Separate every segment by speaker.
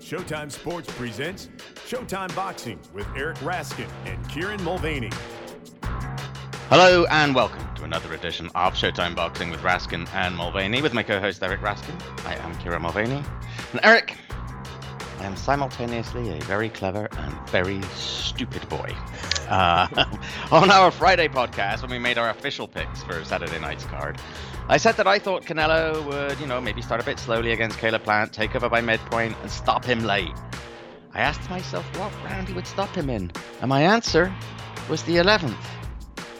Speaker 1: Showtime Sports presents Showtime Boxing with Eric Raskin and Kieran Mulvaney.
Speaker 2: Hello and welcome to another edition of Showtime Boxing with Raskin and Mulvaney with my co-host Eric Raskin. I am Kieran Mulvaney. And Eric, I am simultaneously a very clever and very stupid boy. Uh, on our Friday podcast, when we made our official picks for Saturday night's card, I said that I thought Canelo would, you know, maybe start a bit slowly against Caleb Plant, take over by midpoint, and stop him late. I asked myself what round he would stop him in, and my answer was the 11th.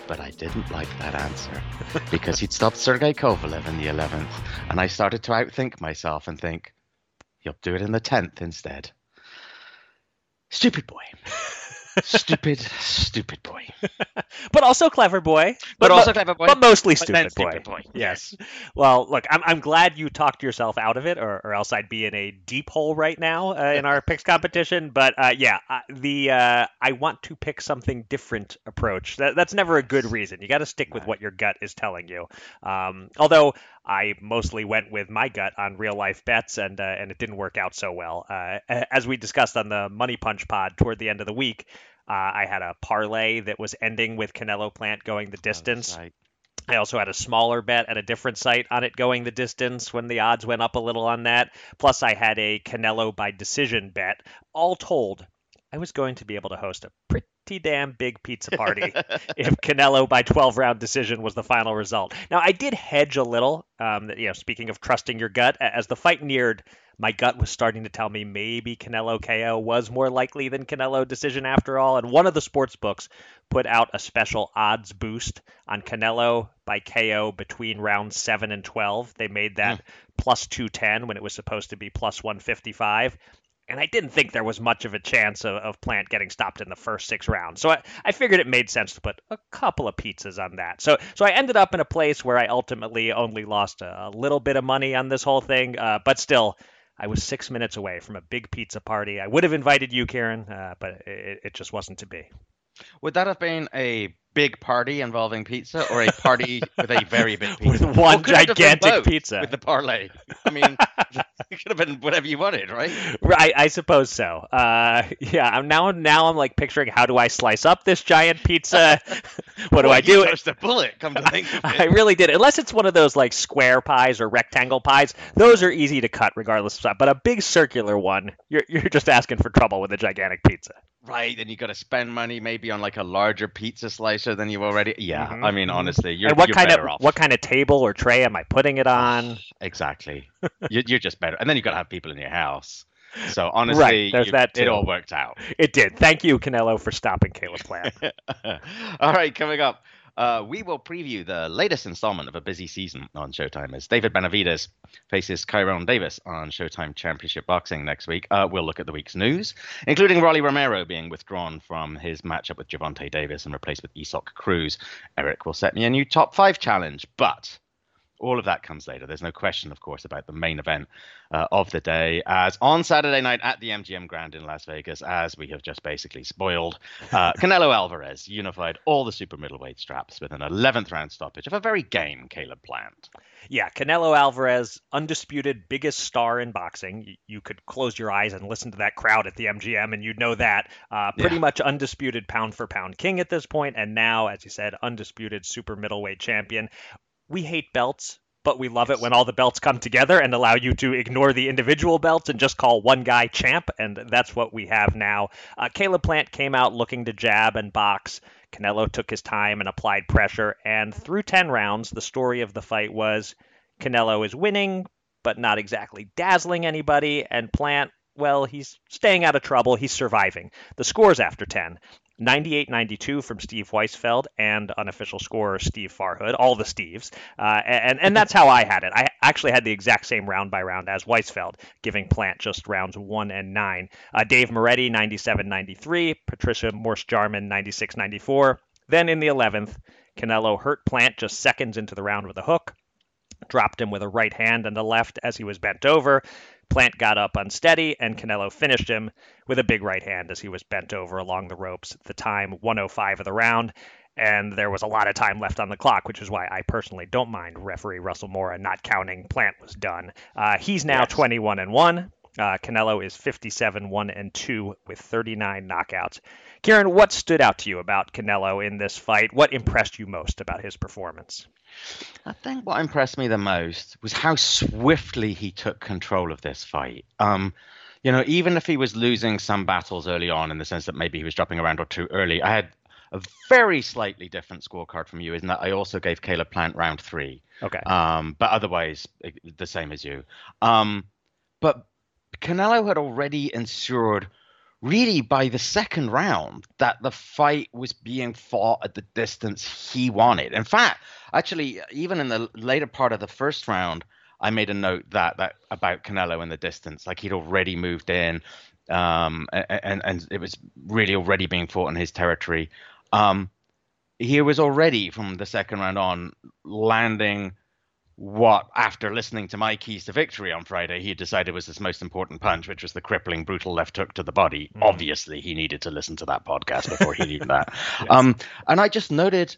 Speaker 2: But I didn't like that answer because he'd stopped Sergey Kovalev in the 11th, and I started to outthink myself and think, he'll do it in the 10th instead. Stupid boy stupid, stupid boy.
Speaker 3: but also clever boy.
Speaker 2: But, but also clever boy.
Speaker 3: But mostly stupid,
Speaker 2: but
Speaker 3: boy.
Speaker 2: stupid boy.
Speaker 3: Yes. well, look, I'm, I'm glad you talked yourself out of it, or, or else I'd be in a deep hole right now uh, in our picks competition. But uh, yeah, uh, the uh, I want to pick something different approach. That, that's never a good reason. You got to stick with what your gut is telling you. Um, although I mostly went with my gut on real life bets, and uh, and it didn't work out so well. Uh, as we discussed on the Money Punch pod toward the end of the week, uh, I had a parlay that was ending with Canelo Plant going the distance. Oh, I also had a smaller bet at a different site on it going the distance when the odds went up a little on that. Plus, I had a Canelo by decision bet. All told, I was going to be able to host a pretty damn big pizza party if Canelo by 12 round decision was the final result. Now, I did hedge a little. Um, you know, speaking of trusting your gut, as the fight neared, my gut was starting to tell me maybe Canelo KO was more likely than Canelo decision after all. And one of the sports books put out a special odds boost on Canelo by KO between rounds 7 and 12. They made that mm. plus 210 when it was supposed to be plus 155 and I didn't think there was much of a chance of, of, Plant getting stopped in the first six rounds. So I, I figured it made sense to put a couple of pizzas on that. So so I ended up in a place where I ultimately only lost a, a little bit of money on this whole thing, uh, but still. I was six minutes away from a big pizza party. I would have invited you, Kieran, uh, but it, it just wasn't to be.
Speaker 2: Would that have been a big party involving pizza or a party with a very big pizza?
Speaker 3: With one gigantic pizza.
Speaker 2: With the parlay. I mean, it could have been whatever you wanted, right?
Speaker 3: Right, I suppose so. Uh, yeah, I'm now now I'm like picturing how do I slice up this giant pizza? what do I do?
Speaker 2: Just a bullet, come to think of it.
Speaker 3: I really did. Unless it's one of those like square pies or rectangle pies, those are easy to cut regardless of size. But a big circular one, you're you're just asking for trouble with a gigantic pizza.
Speaker 2: Right, and you got to spend money maybe on like a larger pizza slicer than you already. Yeah, mm-hmm. I mean mm-hmm. honestly, you're,
Speaker 3: and what
Speaker 2: you're
Speaker 3: kind
Speaker 2: of
Speaker 3: off. what kind of table or tray am I putting it on?
Speaker 2: exactly, you're just better, and then you've got to have people in your house. So honestly,
Speaker 3: right, there's
Speaker 2: you,
Speaker 3: that
Speaker 2: it all worked out.
Speaker 3: It did. Thank you, Canelo, for stopping Caleb Plant.
Speaker 2: all right, coming up. Uh, we will preview the latest installment of a busy season on Showtime as David Benavidez faces Kyrone Davis on Showtime Championship Boxing next week. Uh, we'll look at the week's news, including Rolly Romero being withdrawn from his matchup with Gervonta Davis and replaced with Isaac Cruz. Eric will set me a new top five challenge, but all of that comes later. There's no question, of course, about the main event uh, of the day. As on Saturday night at the MGM Grand in Las Vegas, as we have just basically spoiled, uh, Canelo Alvarez unified all the super middleweight straps with an 11th round stoppage of a very game Caleb Plant.
Speaker 3: Yeah, Canelo Alvarez, undisputed biggest star in boxing. You, could close your eyes and listen to that crowd at the MGM, and you'd know that. Uh, pretty yeah. much undisputed pound for pound king at this point, and now, as you said, undisputed super middleweight champion we hate belts, but we love it when all the belts come together and allow you to ignore the individual belts and just call one guy champ, and that's what we have now. Uh, Caleb Plant came out looking to jab and box. Canelo took his time and applied pressure, and through 10 rounds, the story of the fight was Canelo is winning, but not exactly dazzling anybody, and Plant well, he's staying out of trouble. He's surviving. The scores after 10 98 92 from Steve Weisfeld and unofficial scorer Steve Farhood, all the Steves. Uh, and, and that's how I had it. I actually had the exact same round by round as Weisfeld, giving Plant just rounds one and nine. Uh, Dave Moretti, 97 93. Patricia Morse Jarman, 96 94. Then in the 11th, Canelo hurt Plant just seconds into the round with a hook. Dropped him with a right hand and a left as he was bent over. Plant got up unsteady, and Canelo finished him with a big right hand as he was bent over along the ropes at the time 105 of the round. And there was a lot of time left on the clock, which is why I personally don't mind referee Russell Mora not counting Plant was done. Uh, he's now yes. 21 and 1. Uh, Canelo is 57 1 and 2 with 39 knockouts. Kieran, what stood out to you about Canelo in this fight? What impressed you most about his performance?
Speaker 2: I think what impressed me the most was how swiftly he took control of this fight. Um, you know, even if he was losing some battles early on, in the sense that maybe he was dropping a round or two early, I had a very slightly different scorecard from you, in that I also gave Caleb Plant round three.
Speaker 3: Okay.
Speaker 2: Um, but otherwise, the same as you. Um, but Canelo had already ensured really by the second round that the fight was being fought at the distance he wanted. In fact, actually, even in the later part of the first round, I made a note that that about Canelo in the distance, like he'd already moved in, um, and and it was really already being fought in his territory. Um, he was already from the second round on landing what, after listening to my keys to victory on Friday, he decided was his most important punch, which was the crippling, brutal left hook to the body. Mm. Obviously, he needed to listen to that podcast before he did that. yes. um, and I just noted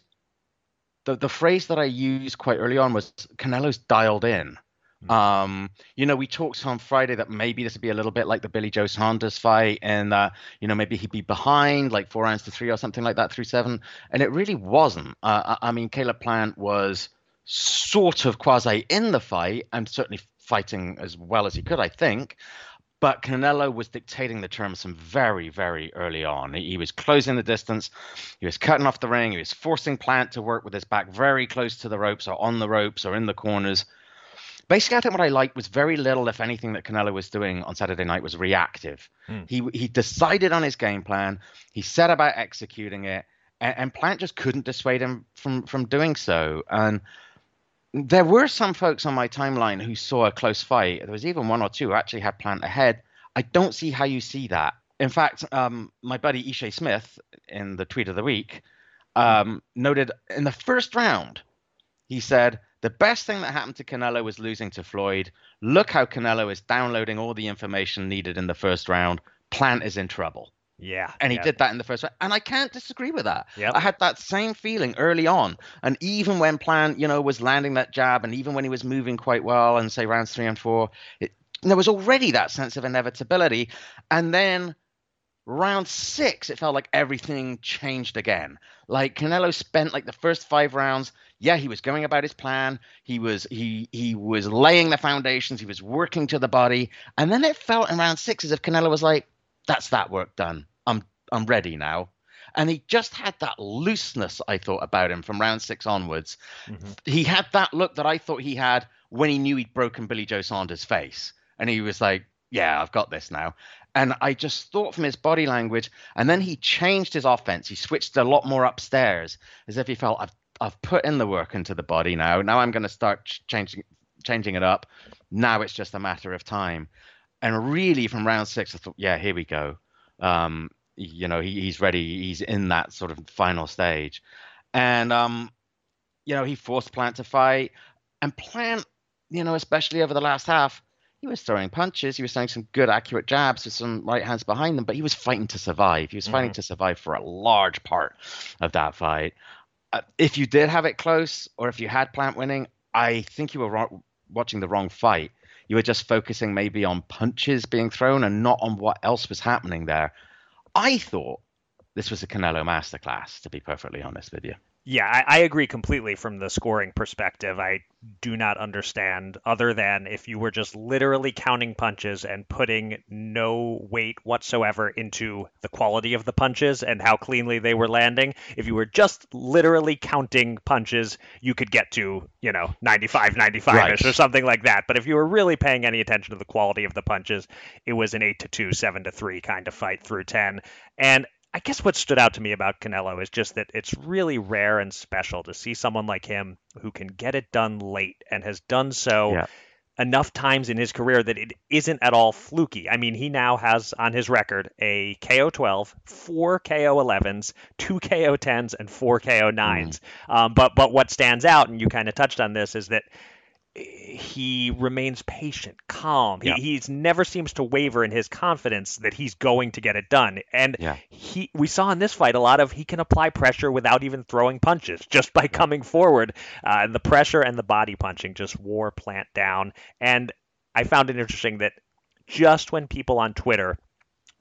Speaker 2: the the phrase that I used quite early on was Canelo's dialed in. Mm. Um, you know, we talked on Friday that maybe this would be a little bit like the Billy Joe Saunders fight, and uh, you know, maybe he'd be behind like four rounds to three or something like that through seven, and it really wasn't. Uh, I mean, Caleb Plant was sort of quasi in the fight and certainly fighting as well as he could, I think. But Canelo was dictating the terms from very, very early on. He was closing the distance. He was cutting off the ring. He was forcing Plant to work with his back very close to the ropes or on the ropes or in the corners. Basically, I think what I liked was very little, if anything, that Canelo was doing on Saturday night was reactive. Mm. He he decided on his game plan. He set about executing it, and, and Plant just couldn't dissuade him from from doing so. And there were some folks on my timeline who saw a close fight. There was even one or two who actually had Plant ahead. I don't see how you see that. In fact, um, my buddy Ishe Smith in the tweet of the week um, noted in the first round, he said, the best thing that happened to Canelo was losing to Floyd. Look how Canelo is downloading all the information needed in the first round. Plant is in trouble.
Speaker 3: Yeah.
Speaker 2: And he
Speaker 3: yep.
Speaker 2: did that in the first round. And I can't disagree with that.
Speaker 3: Yep.
Speaker 2: I had that same feeling early on. And even when Plant, you know, was landing that jab and even when he was moving quite well and say rounds three and four, it, there was already that sense of inevitability. And then round six, it felt like everything changed again. Like Canelo spent like the first five rounds. Yeah, he was going about his plan. He was he he was laying the foundations. He was working to the body. And then it felt in round six as if Canelo was like, that's that work done. I'm I'm ready now. And he just had that looseness, I thought, about him from round six onwards. Mm-hmm. He had that look that I thought he had when he knew he'd broken Billy Joe Saunders' face. And he was like, Yeah, I've got this now. And I just thought from his body language, and then he changed his offense. He switched a lot more upstairs, as if he felt I've I've put in the work into the body now. Now I'm going to start changing changing it up. Now it's just a matter of time and really from round six, I thought, yeah, here we go. Um, you know, he, he's ready. He's in that sort of final stage, and um, you know, he forced Plant to fight, and Plant, you know, especially over the last half, he was throwing punches. He was throwing some good, accurate jabs with some right hands behind them, but he was fighting to survive. He was fighting mm-hmm. to survive for a large part of that fight. Uh, if you did have it close, or if you had Plant winning, I think you were watching the wrong fight you were just focusing maybe on punches being thrown and not on what else was happening there. I thought this was a Canelo masterclass, to be perfectly honest with you.
Speaker 3: Yeah, I, I, agree completely from the scoring perspective. I do not understand, other than if you were just literally counting punches and putting no weight whatsoever into the quality of the punches and how cleanly they were landing. If you were just literally counting punches, you could get to, you know, 95, 95 ish right. or something like that. But if you were really paying any attention to the quality of the punches, it was an 8 to 2, 7 to 3 kind of fight through 10. And I guess what stood out to me about Canelo is just that it's really rare and special to see someone like him who can get it done late and has done so yeah. enough times in his career that it isn't at all fluky. I mean, he now has on his record a KO 12, four KO 11s, two KO 10s, and four KO 9s. Mm. Um, but but what stands out, and you kind of touched on this, is that he remains patient, calm.
Speaker 2: Yeah.
Speaker 3: He he's never seems to waver in his confidence that he's going to get it done. And
Speaker 2: Yeah.
Speaker 3: he we saw in this fight a lot of he can apply pressure without even throwing punches, just by coming forward. Uh, the pressure and the body punching just wore Plant down. And I found it interesting that just when people on Twitter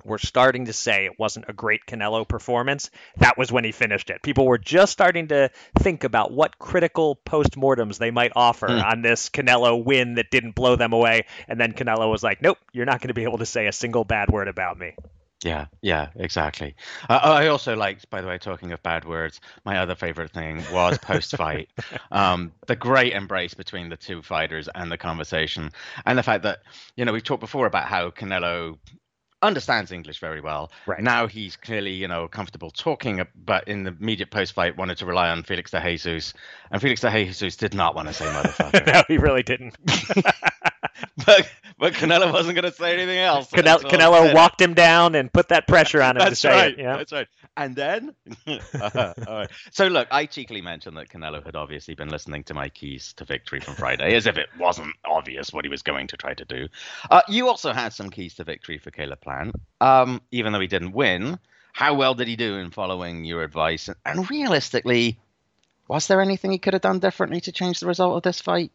Speaker 3: were starting to say it wasn't a great Canelo performance, that was when he finished it. People were just starting to think about what critical postmortems they might offer
Speaker 2: Hmm.
Speaker 3: on this Canelo win that didn't blow them away. And then Canelo was like, nope, you're not going to be able to say a single bad word about me.
Speaker 2: Yeah, yeah, exactly. Uh, I also liked, by the way, talking of bad words, my other favorite thing was post fight. um, the great embrace between the two fighters and the conversation. And the fact that, you know, we've talked before about how Canelo understands English very well.
Speaker 3: Right.
Speaker 2: Now he's clearly, you know, comfortable talking, but in the immediate post fight wanted to rely on Felix de Jesus. And Felix de Jesus did not want to say motherfucker.
Speaker 3: no, he really didn't.
Speaker 2: but, but Canelo wasn't going to say anything else.
Speaker 3: Canelo, Canelo walked him down and put that pressure on him to
Speaker 2: That's
Speaker 3: say
Speaker 2: right.
Speaker 3: it. Yeah.
Speaker 2: That's right. And then, Uh, all right. So look, I cheekily mentioned that Canelo had obviously been listening to my keys to victory from Friday, as if it wasn't obvious what he was going to try to do. Uh, you also had some keys to victory for Caleb Plant, um, even though he didn't win. How well did he do in following your advice? And realistically, was there anything he could have done differently to change the result of this fight?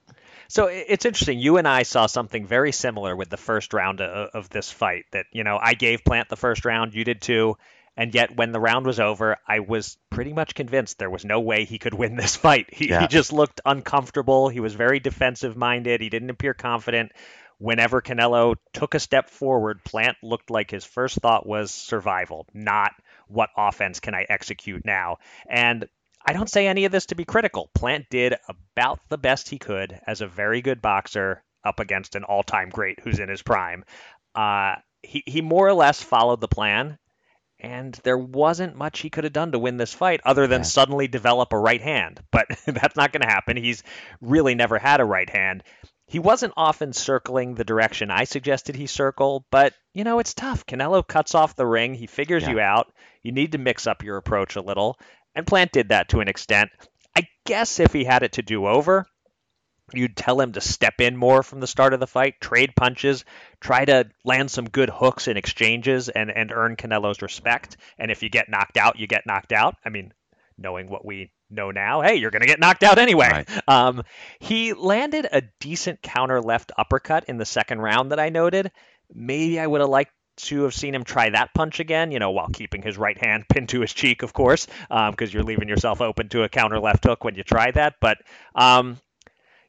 Speaker 3: So it's interesting. You and I saw something very similar with the first round of, of this fight. That you know, I gave Plant the first round, you did too, and yet when the round was over, I was pretty much convinced there was no way he could win this fight. He,
Speaker 2: Yeah.
Speaker 3: he just looked uncomfortable. He was very defensive minded. He didn't appear confident. Whenever Canelo took a step forward, Plant looked like his first thought was survival, not what offense can I execute now. And I don't say any of this to be critical. Plant did about the best he could as a very good boxer up against an all-time great who's in his prime. Uh, he he more or less followed the plan, and there wasn't much he could have done to win this fight other than
Speaker 2: Yeah.
Speaker 3: suddenly develop a right hand. But that's not going to happen. He's really never had a right hand. He wasn't often circling the direction I suggested he circle, but you know it's tough. Canelo cuts off the ring. He figures
Speaker 2: Yeah.
Speaker 3: you out. You need to mix up your approach a little, and Plant did that to an extent. I guess if he had it to do over, you'd tell him to step in more from the start of the fight, trade punches, try to land some good hooks in exchanges and, and earn Canelo's respect. And if you get knocked out, you get knocked out. I mean, knowing what we know now, hey, you're going to get knocked out anyway.
Speaker 2: Right.
Speaker 3: Um, he landed a decent counter left uppercut in the second round that I noted. Maybe I would have liked to have seen him try that punch again, you know, while keeping his right hand pinned to his cheek, of course, because you're leaving yourself open to a counter left hook when you try that. But um,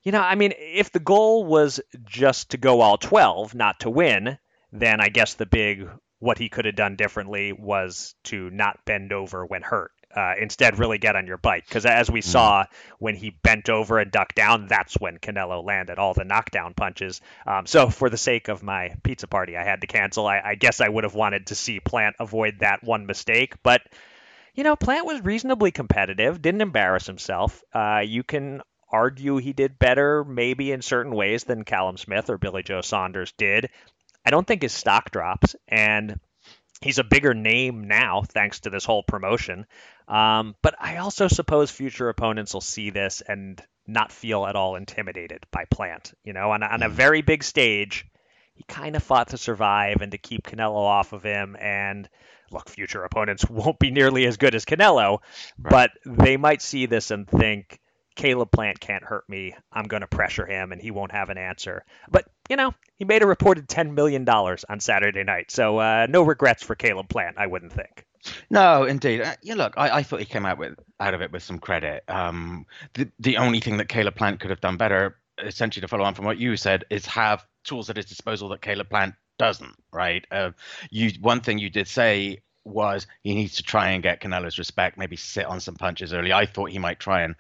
Speaker 3: you know, I mean, if the goal was just to go all 12, not to win, then I guess the big what he could have done differently was to not bend over when hurt. Uh, instead, really get on your bike. Because as we saw, when he bent over and ducked down, that's when Canelo landed all the knockdown punches. Um, so, for the sake of my pizza party, I had to cancel. I, I guess I would have wanted to see Plant avoid that one mistake. But, you know, Plant was reasonably competitive, didn't embarrass himself. Uh, you can argue he did better, maybe in certain ways, than Callum Smith or Billy Joe Saunders did. I don't think his stock drops, and he's a bigger name now thanks to this whole promotion. Um, but I also suppose future opponents will see this and not feel at all intimidated by Plant. You know, on, on a very big stage, he kind of fought to survive and to keep Canelo off of him. And look, future opponents won't be nearly as good as Canelo, but they might see this and think, Caleb Plant can't hurt me. I'm going to pressure him and he won't have an answer. But, you know, he made a reported $10 million on Saturday night. So uh, no regrets for Caleb Plant, I wouldn't think.
Speaker 2: No, indeed. Uh, yeah, look, I, I thought he came out with out of it with some credit. Um, the the only thing that Caleb Plant could have done better, essentially to follow on from what you said, is have tools at his disposal that Caleb Plant doesn't. Right? Uh, you one thing you did say was he needs to try and get Canelo's respect, maybe sit on some punches early. I thought he might try and,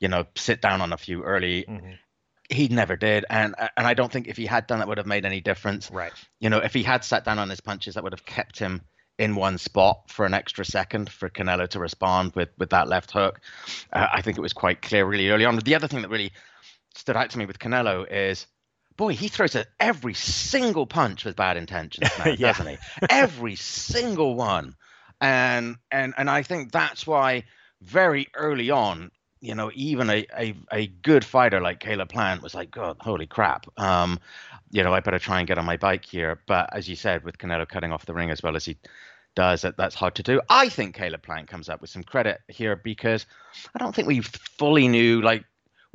Speaker 2: you know, sit down on a few early.
Speaker 3: Mhm.
Speaker 2: He never did, and and I don't think if he had done that would have made any difference
Speaker 3: Right.
Speaker 2: you know, if he had sat down on his punches, that would have kept him in one spot for an extra second for Canelo to respond with with that left hook. Uh, I think it was quite clear really early on. The other thing that really stood out to me with Canelo is, boy, he throws at every single punch with bad intentions,
Speaker 3: Yeah.
Speaker 2: doesn't he? Every single one, and and and I think that's why very early on. You know, even a, a, a good fighter like Caleb Plant was like, God, holy crap. Um, you know, I better try and get on my bike here. But as you said, with Canelo cutting off the ring as well as he does, that that's hard to do. I think Caleb Plant comes up with some credit here because I don't think we fully knew like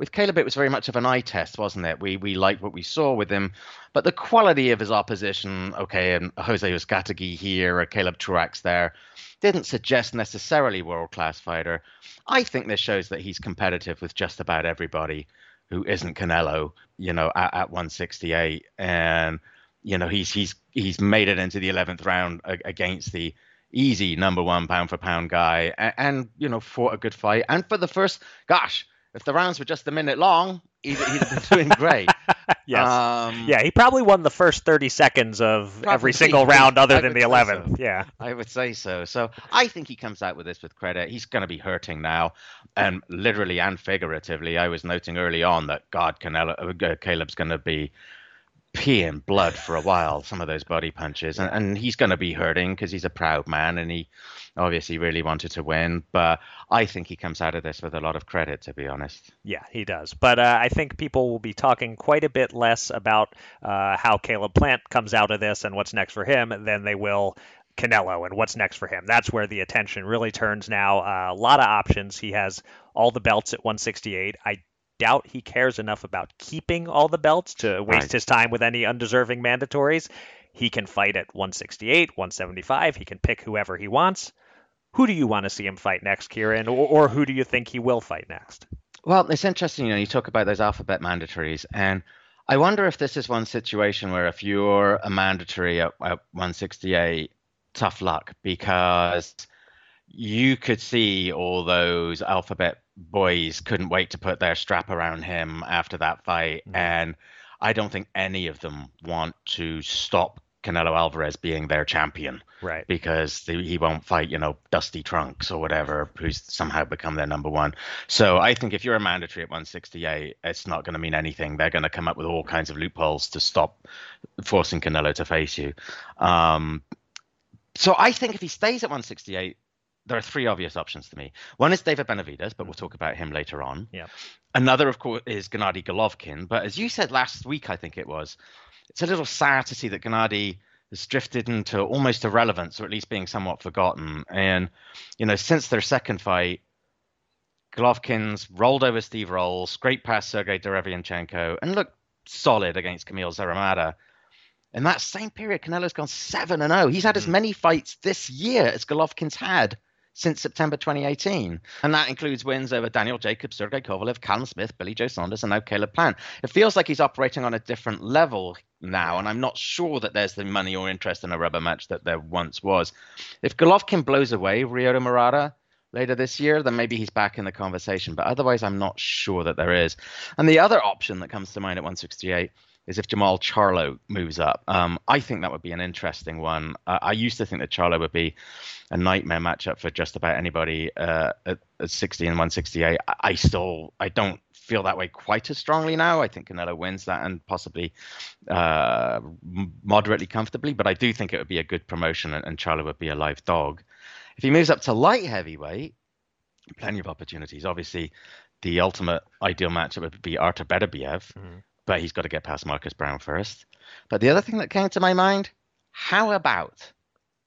Speaker 2: with Caleb, it was very much of an eye test, wasn't it? We we liked what we saw with him, but the quality of his opposition, okay, and Jose Uzcategui here, or Caleb Truax there, didn't suggest necessarily world class fighter. I think this shows that he's competitive with just about everybody who isn't Canelo, you know, at, at 168, and you know he's he's he's made it into the 11th round against the easy number one pound for pound guy, and, and you know fought a good fight, and for the first, gosh if the rounds were just a minute long, he'd, he'd have been doing great.
Speaker 3: yes. Um, yeah, he probably won the first 30 seconds of probably, every single round other I than the 11th.
Speaker 2: So.
Speaker 3: Yeah.
Speaker 2: I would say so. So I think he comes out with this with credit. He's going to be hurting now, and literally and figuratively. I was noting early on that God, Canelo, uh, Caleb's going to be peeing blood for a while, some of those body punches. And, and he's going to be hurting because he's a proud man and he obviously really wanted to win. But I think he comes out of this with a lot of credit, to be honest.
Speaker 3: Yeah, he does. But uh, I think people will be talking quite a bit less about uh, how Caleb Plant comes out of this and what's next for him than they will Canelo and what's next for him. That's where the attention really turns now. Uh, a lot of options. He has all the belts at 168. I doubt he cares enough about keeping all the belts to waste right. his time with any undeserving mandatories. He can fight at 168, 175. He can pick whoever he wants. Who do you want to see him fight next, Kieran, or, or who do you think he will fight next?
Speaker 2: Well, it's interesting. You know, you talk about those alphabet mandatories, and I wonder if this is one situation where if you're a mandatory at, at 168, tough luck because you could see all those alphabet boys couldn't wait to put their strap around him after that fight, mm-hmm. and I don't think any of them want to stop Canelo Alvarez being their champion.
Speaker 3: Right.
Speaker 2: Because he won't fight, you know, Dusty Trunks or whatever, who's somehow become their number one. So I think if you're a mandatory at 168, it's not going to mean anything. They're going to come up with all kinds of loopholes to stop forcing Canelo to face you. Um, so I think if he stays at 168, there are three obvious options to me. One is David Benavidez, but we'll talk about him later on.
Speaker 3: Yeah.
Speaker 2: Another, of course, is Gennady Golovkin. But as you said last week, I think it was, it's a little sad to see that Gennady has drifted into almost irrelevance, or at least being somewhat forgotten. And you know, since their second fight, Golovkin's rolled over Steve Rolls, great past Sergey Derevyanchenko, and looked solid against Kamil Szeremeta. In that same period, Canelo's gone seven and zero. Oh. He's had as hmm. many fights this year as Golovkin's had since September 2018. And that includes wins over Daniel Jacobs, Sergey Kovalev, Callum Smith, Billy Joe Saunders, and now Caleb Plant. It feels like he's operating on a different level now, and I'm not sure that there's the money or interest in a rubber match that there once was. If Golovkin blows away Ryota Murata later this year, then maybe he's back in the conversation. But otherwise, I'm not sure that there is. And the other option that comes to mind at 168 is if Jermall Charlo moves up. Um, I think that would be an interesting one. Uh, I used to think that Charlo would be a nightmare matchup for just about anybody uh, at, at 60 and 168. I, I, still I don't feel that way quite as strongly now. I think Canelo wins that and possibly uh, moderately comfortably, but I do think it would be a good promotion and, and Charlo would be a live dog. If he moves up to light heavyweight, plenty of opportunities. Obviously, the ultimate ideal matchup would be Artur Beterbiev. Mm-hmm but he's got to get past Marcus Browne first. But the other thing that came to my mind how about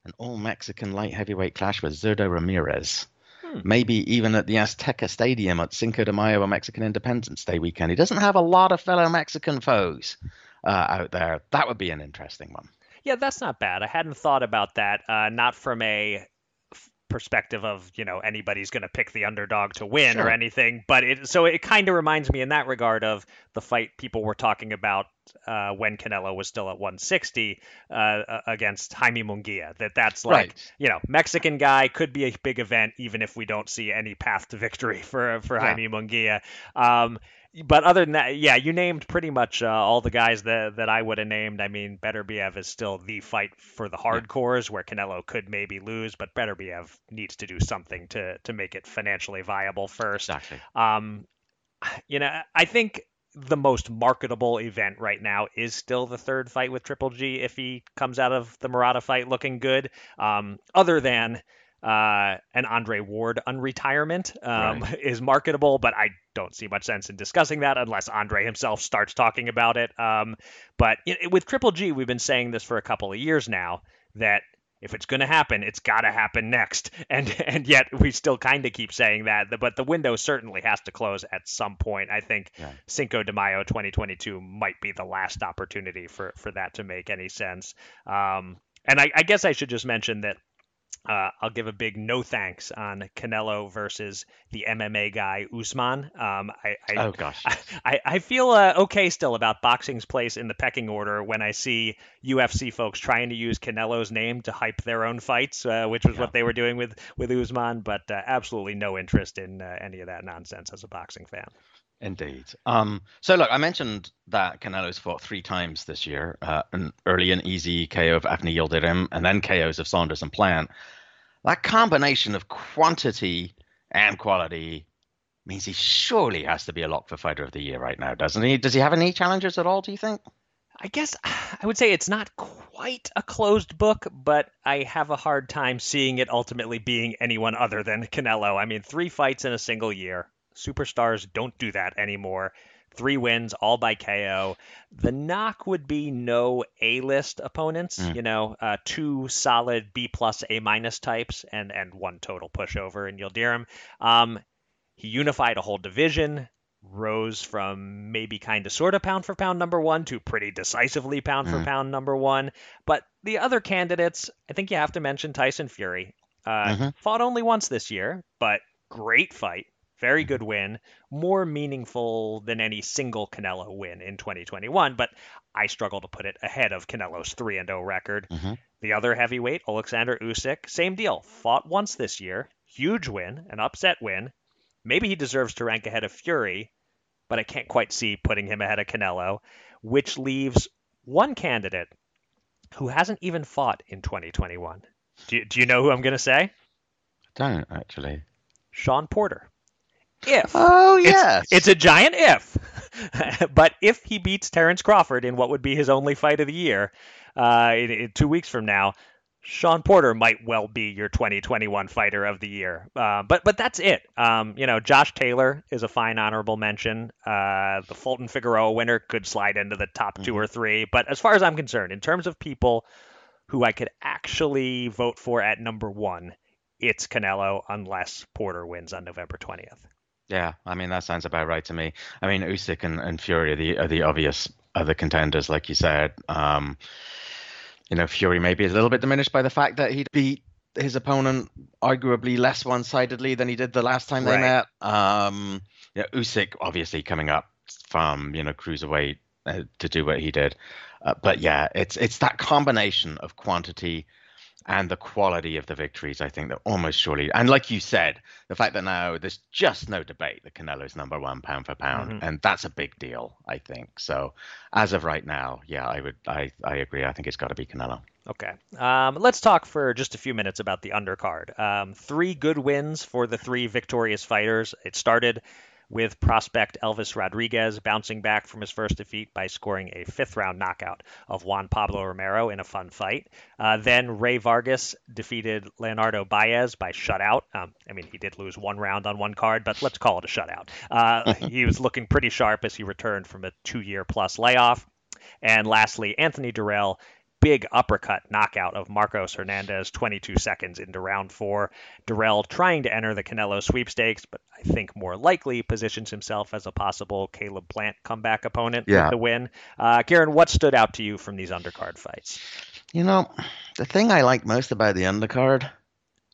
Speaker 2: an all Mexican light heavyweight clash with Zurdo Ramirez? Hmm. Maybe even at the Azteca Stadium at Cinco de Mayo or Mexican Independence Day weekend. He doesn't have a lot of fellow Mexican foes uh, out there. That would be an interesting one.
Speaker 3: Yeah, that's not bad. I hadn't thought about that. Uh, not from a perspective of you know anybody's going to pick the underdog to win sure. or anything but it so it kind of reminds me in that regard of the fight people were talking about uh, when Canelo was still at 160 uh, against Jaime Munguia that that's like right. you know Mexican guy could be a big event even if we don't see any path to victory for for yeah. Jaime Munguia um, but other than that, yeah, you named pretty much uh, all the guys that that I would have named. I mean, Beterbiev is still the fight for the hardcores, where Canelo could maybe lose, but Beterbiev needs to do something to to make it financially viable first.
Speaker 2: Exactly.
Speaker 3: Um, you know, I think the most marketable event right now is still the third fight with Triple G if he comes out of the Murata fight looking good. Um, other than uh, an Andre Ward unretirement um, right. is marketable, but I don't see much sense in discussing that unless Andre himself starts talking about it. Um, but with Triple G, we've been saying this for a couple of years now that if it's going to happen, it's got to happen next. And and yet we still kind of keep saying that. But the window certainly has to close at some point. I think yeah. Cinco de Mayo 2022 might be the last opportunity for for that to make any sense. Um, and I, I guess I should just mention that uh, I'll give a big no thanks on Canelo versus the MMA guy Usman. Um, I, I,
Speaker 2: oh gosh,
Speaker 3: I, I feel uh, okay still about boxing's place in the pecking order when I see UFC folks trying to use Canelo's name to hype their own fights, uh, which was yeah. what they were doing with with Usman. But uh, absolutely no interest in uh, any of that nonsense as a boxing fan.
Speaker 2: Indeed. Um, so look, I mentioned that Canelo's fought three times this year, uh, an early and easy KO of Avni Yildirim, and then KOs of Saunders and Plant. That combination of quantity and quality means he surely has to be a lock for fighter of the year right now, doesn't he? Does he have any challengers at all? Do you think?
Speaker 3: I guess I would say it's not quite a closed book, but I have a hard time seeing it ultimately being anyone other than Canelo. I mean, three fights in a single year Superstars don't do that anymore. Three wins, all by KO. The knock would be no A list opponents, mm. you know, uh, two solid B plus A minus types and, and one total pushover in Yildirim. Um, he unified a whole division, rose from maybe kind of sort of pound for pound number one to pretty decisively pound mm. for pound number one. But the other candidates, I think you have to mention Tyson Fury. Uh, mm-hmm. Fought only once this year, but great fight very good win, more meaningful than any single Canelo win in 2021, but I struggle to put it ahead of Canelo's 3 0 record. Mm-hmm. The other heavyweight, Alexander Usyk, same deal. Fought once this year, huge win, an upset win. Maybe he deserves to rank ahead of Fury, but I can't quite see putting him ahead of Canelo, which leaves one candidate who hasn't even fought in 2021. Do you, do you know who I'm going to say? I
Speaker 2: don't actually.
Speaker 3: Sean Porter if.
Speaker 2: Oh, yes.
Speaker 3: It's, it's a giant if. but if he beats Terence Crawford in what would be his only fight of the year uh, in, in two weeks from now, Sean Porter might well be your 2021 fighter of the year. Uh, but but that's it. Um, you know, Josh Taylor is a fine honorable mention. Uh, the Fulton Figueroa winner could slide into the top mm-hmm. two or three. But as far as I'm concerned, in terms of people who I could actually vote for at number one, it's Canelo unless Porter wins on November 20th.
Speaker 2: Yeah, I mean that sounds about right to me. I mean Usyk and, and Fury are the are the obvious other contenders, like you said. Um, you know, Fury may be a little bit diminished by the fact that he beat his opponent arguably less one-sidedly than he did the last time right. they met. Um, yeah, Usyk obviously coming up from you know cruiserweight uh, to do what he did, uh, but yeah, it's it's that combination of quantity and the quality of the victories, I think that almost surely, and like you said, the fact that now there's just no debate that Canelo's number one pound for pound, mm-hmm. and that's a big deal, I think. So, as of right now, yeah, I would, I, I agree. I think it's got to be Canelo.
Speaker 3: Okay. Um, let's talk for just a few minutes about the undercard. Um, three good wins for the three victorious fighters. It started with prospect Elvis Rodriguez bouncing back from his first defeat by scoring a fifth round knockout of Juan Pablo Romero in a fun fight. Uh, then Rey Vargas defeated Leonardo Baez by shutout. Um, I mean, he did lose one round on one card, but let's call it a shutout. Uh, he was looking pretty sharp as he returned from a two year plus layoff. And lastly, Anthony Dirrell big uppercut knockout of Marcos Hernandez 22 seconds into round four. Dirrell trying to enter the Canelo sweepstakes, but I think more likely positions himself as a possible Caleb Plant comeback opponent yeah. with the win. Uh, Kieran, what stood out to you from these undercard fights?
Speaker 2: You know, the thing I liked most about the undercard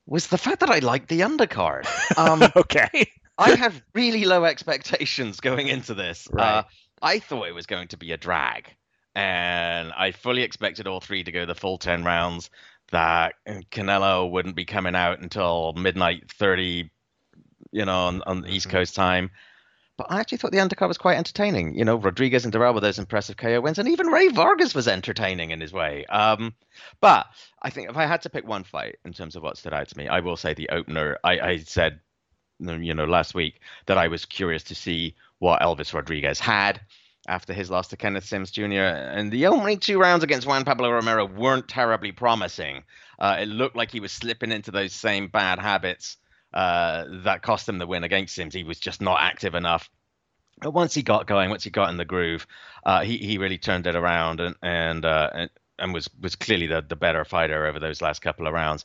Speaker 2: was the fact that I liked the undercard.
Speaker 3: Um, okay.
Speaker 2: I have really low expectations going into this. Right. Uh, I thought it was going to be a drag and I fully expected all three to go the full 10 rounds, that Canelo wouldn't be coming out until midnight 30, you know, on, on the East mm-hmm. Coast time. But I actually thought the undercard was quite entertaining. You know, Rodriguez and Dirrell with those impressive KO wins, and even Rey Vargas was entertaining in his way. Um, but I think if I had to pick one fight in terms of what stood out to me, I will say the opener. I, I said, you know, last week that I was curious to see what Elvis Rodriguez had after his loss to Kenneth Sims Jr. And the only two rounds against Juan Pablo Romero weren't terribly promising. Uh, it looked like he was slipping into those same bad habits uh, that cost him the win against Sims. He was just not active enough. But once he got going, once he got in the groove, uh, he he really turned it around and and uh, and, and was was clearly the the better fighter over those last couple of rounds.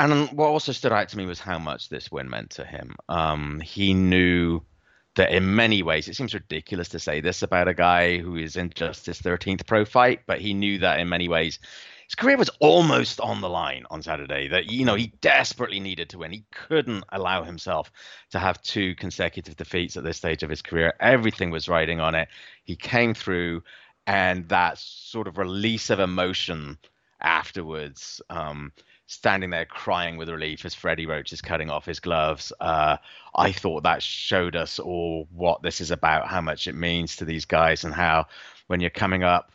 Speaker 2: And what also stood out to me was how much this win meant to him. Um, he knew that in many ways, it seems ridiculous to say this about a guy who is in just his 13th pro fight, but he knew that in many ways his career was almost on the line on Saturday. That you know he desperately needed to win. He couldn't allow himself to have two consecutive defeats at this stage of his career. Everything was riding on it. He came through, and that sort of release of emotion afterwards. Um, standing there crying with relief as Freddie Roach is cutting off his gloves. Uh, I thought that showed us all what this is about, how much it means to these guys, and how when you're coming up,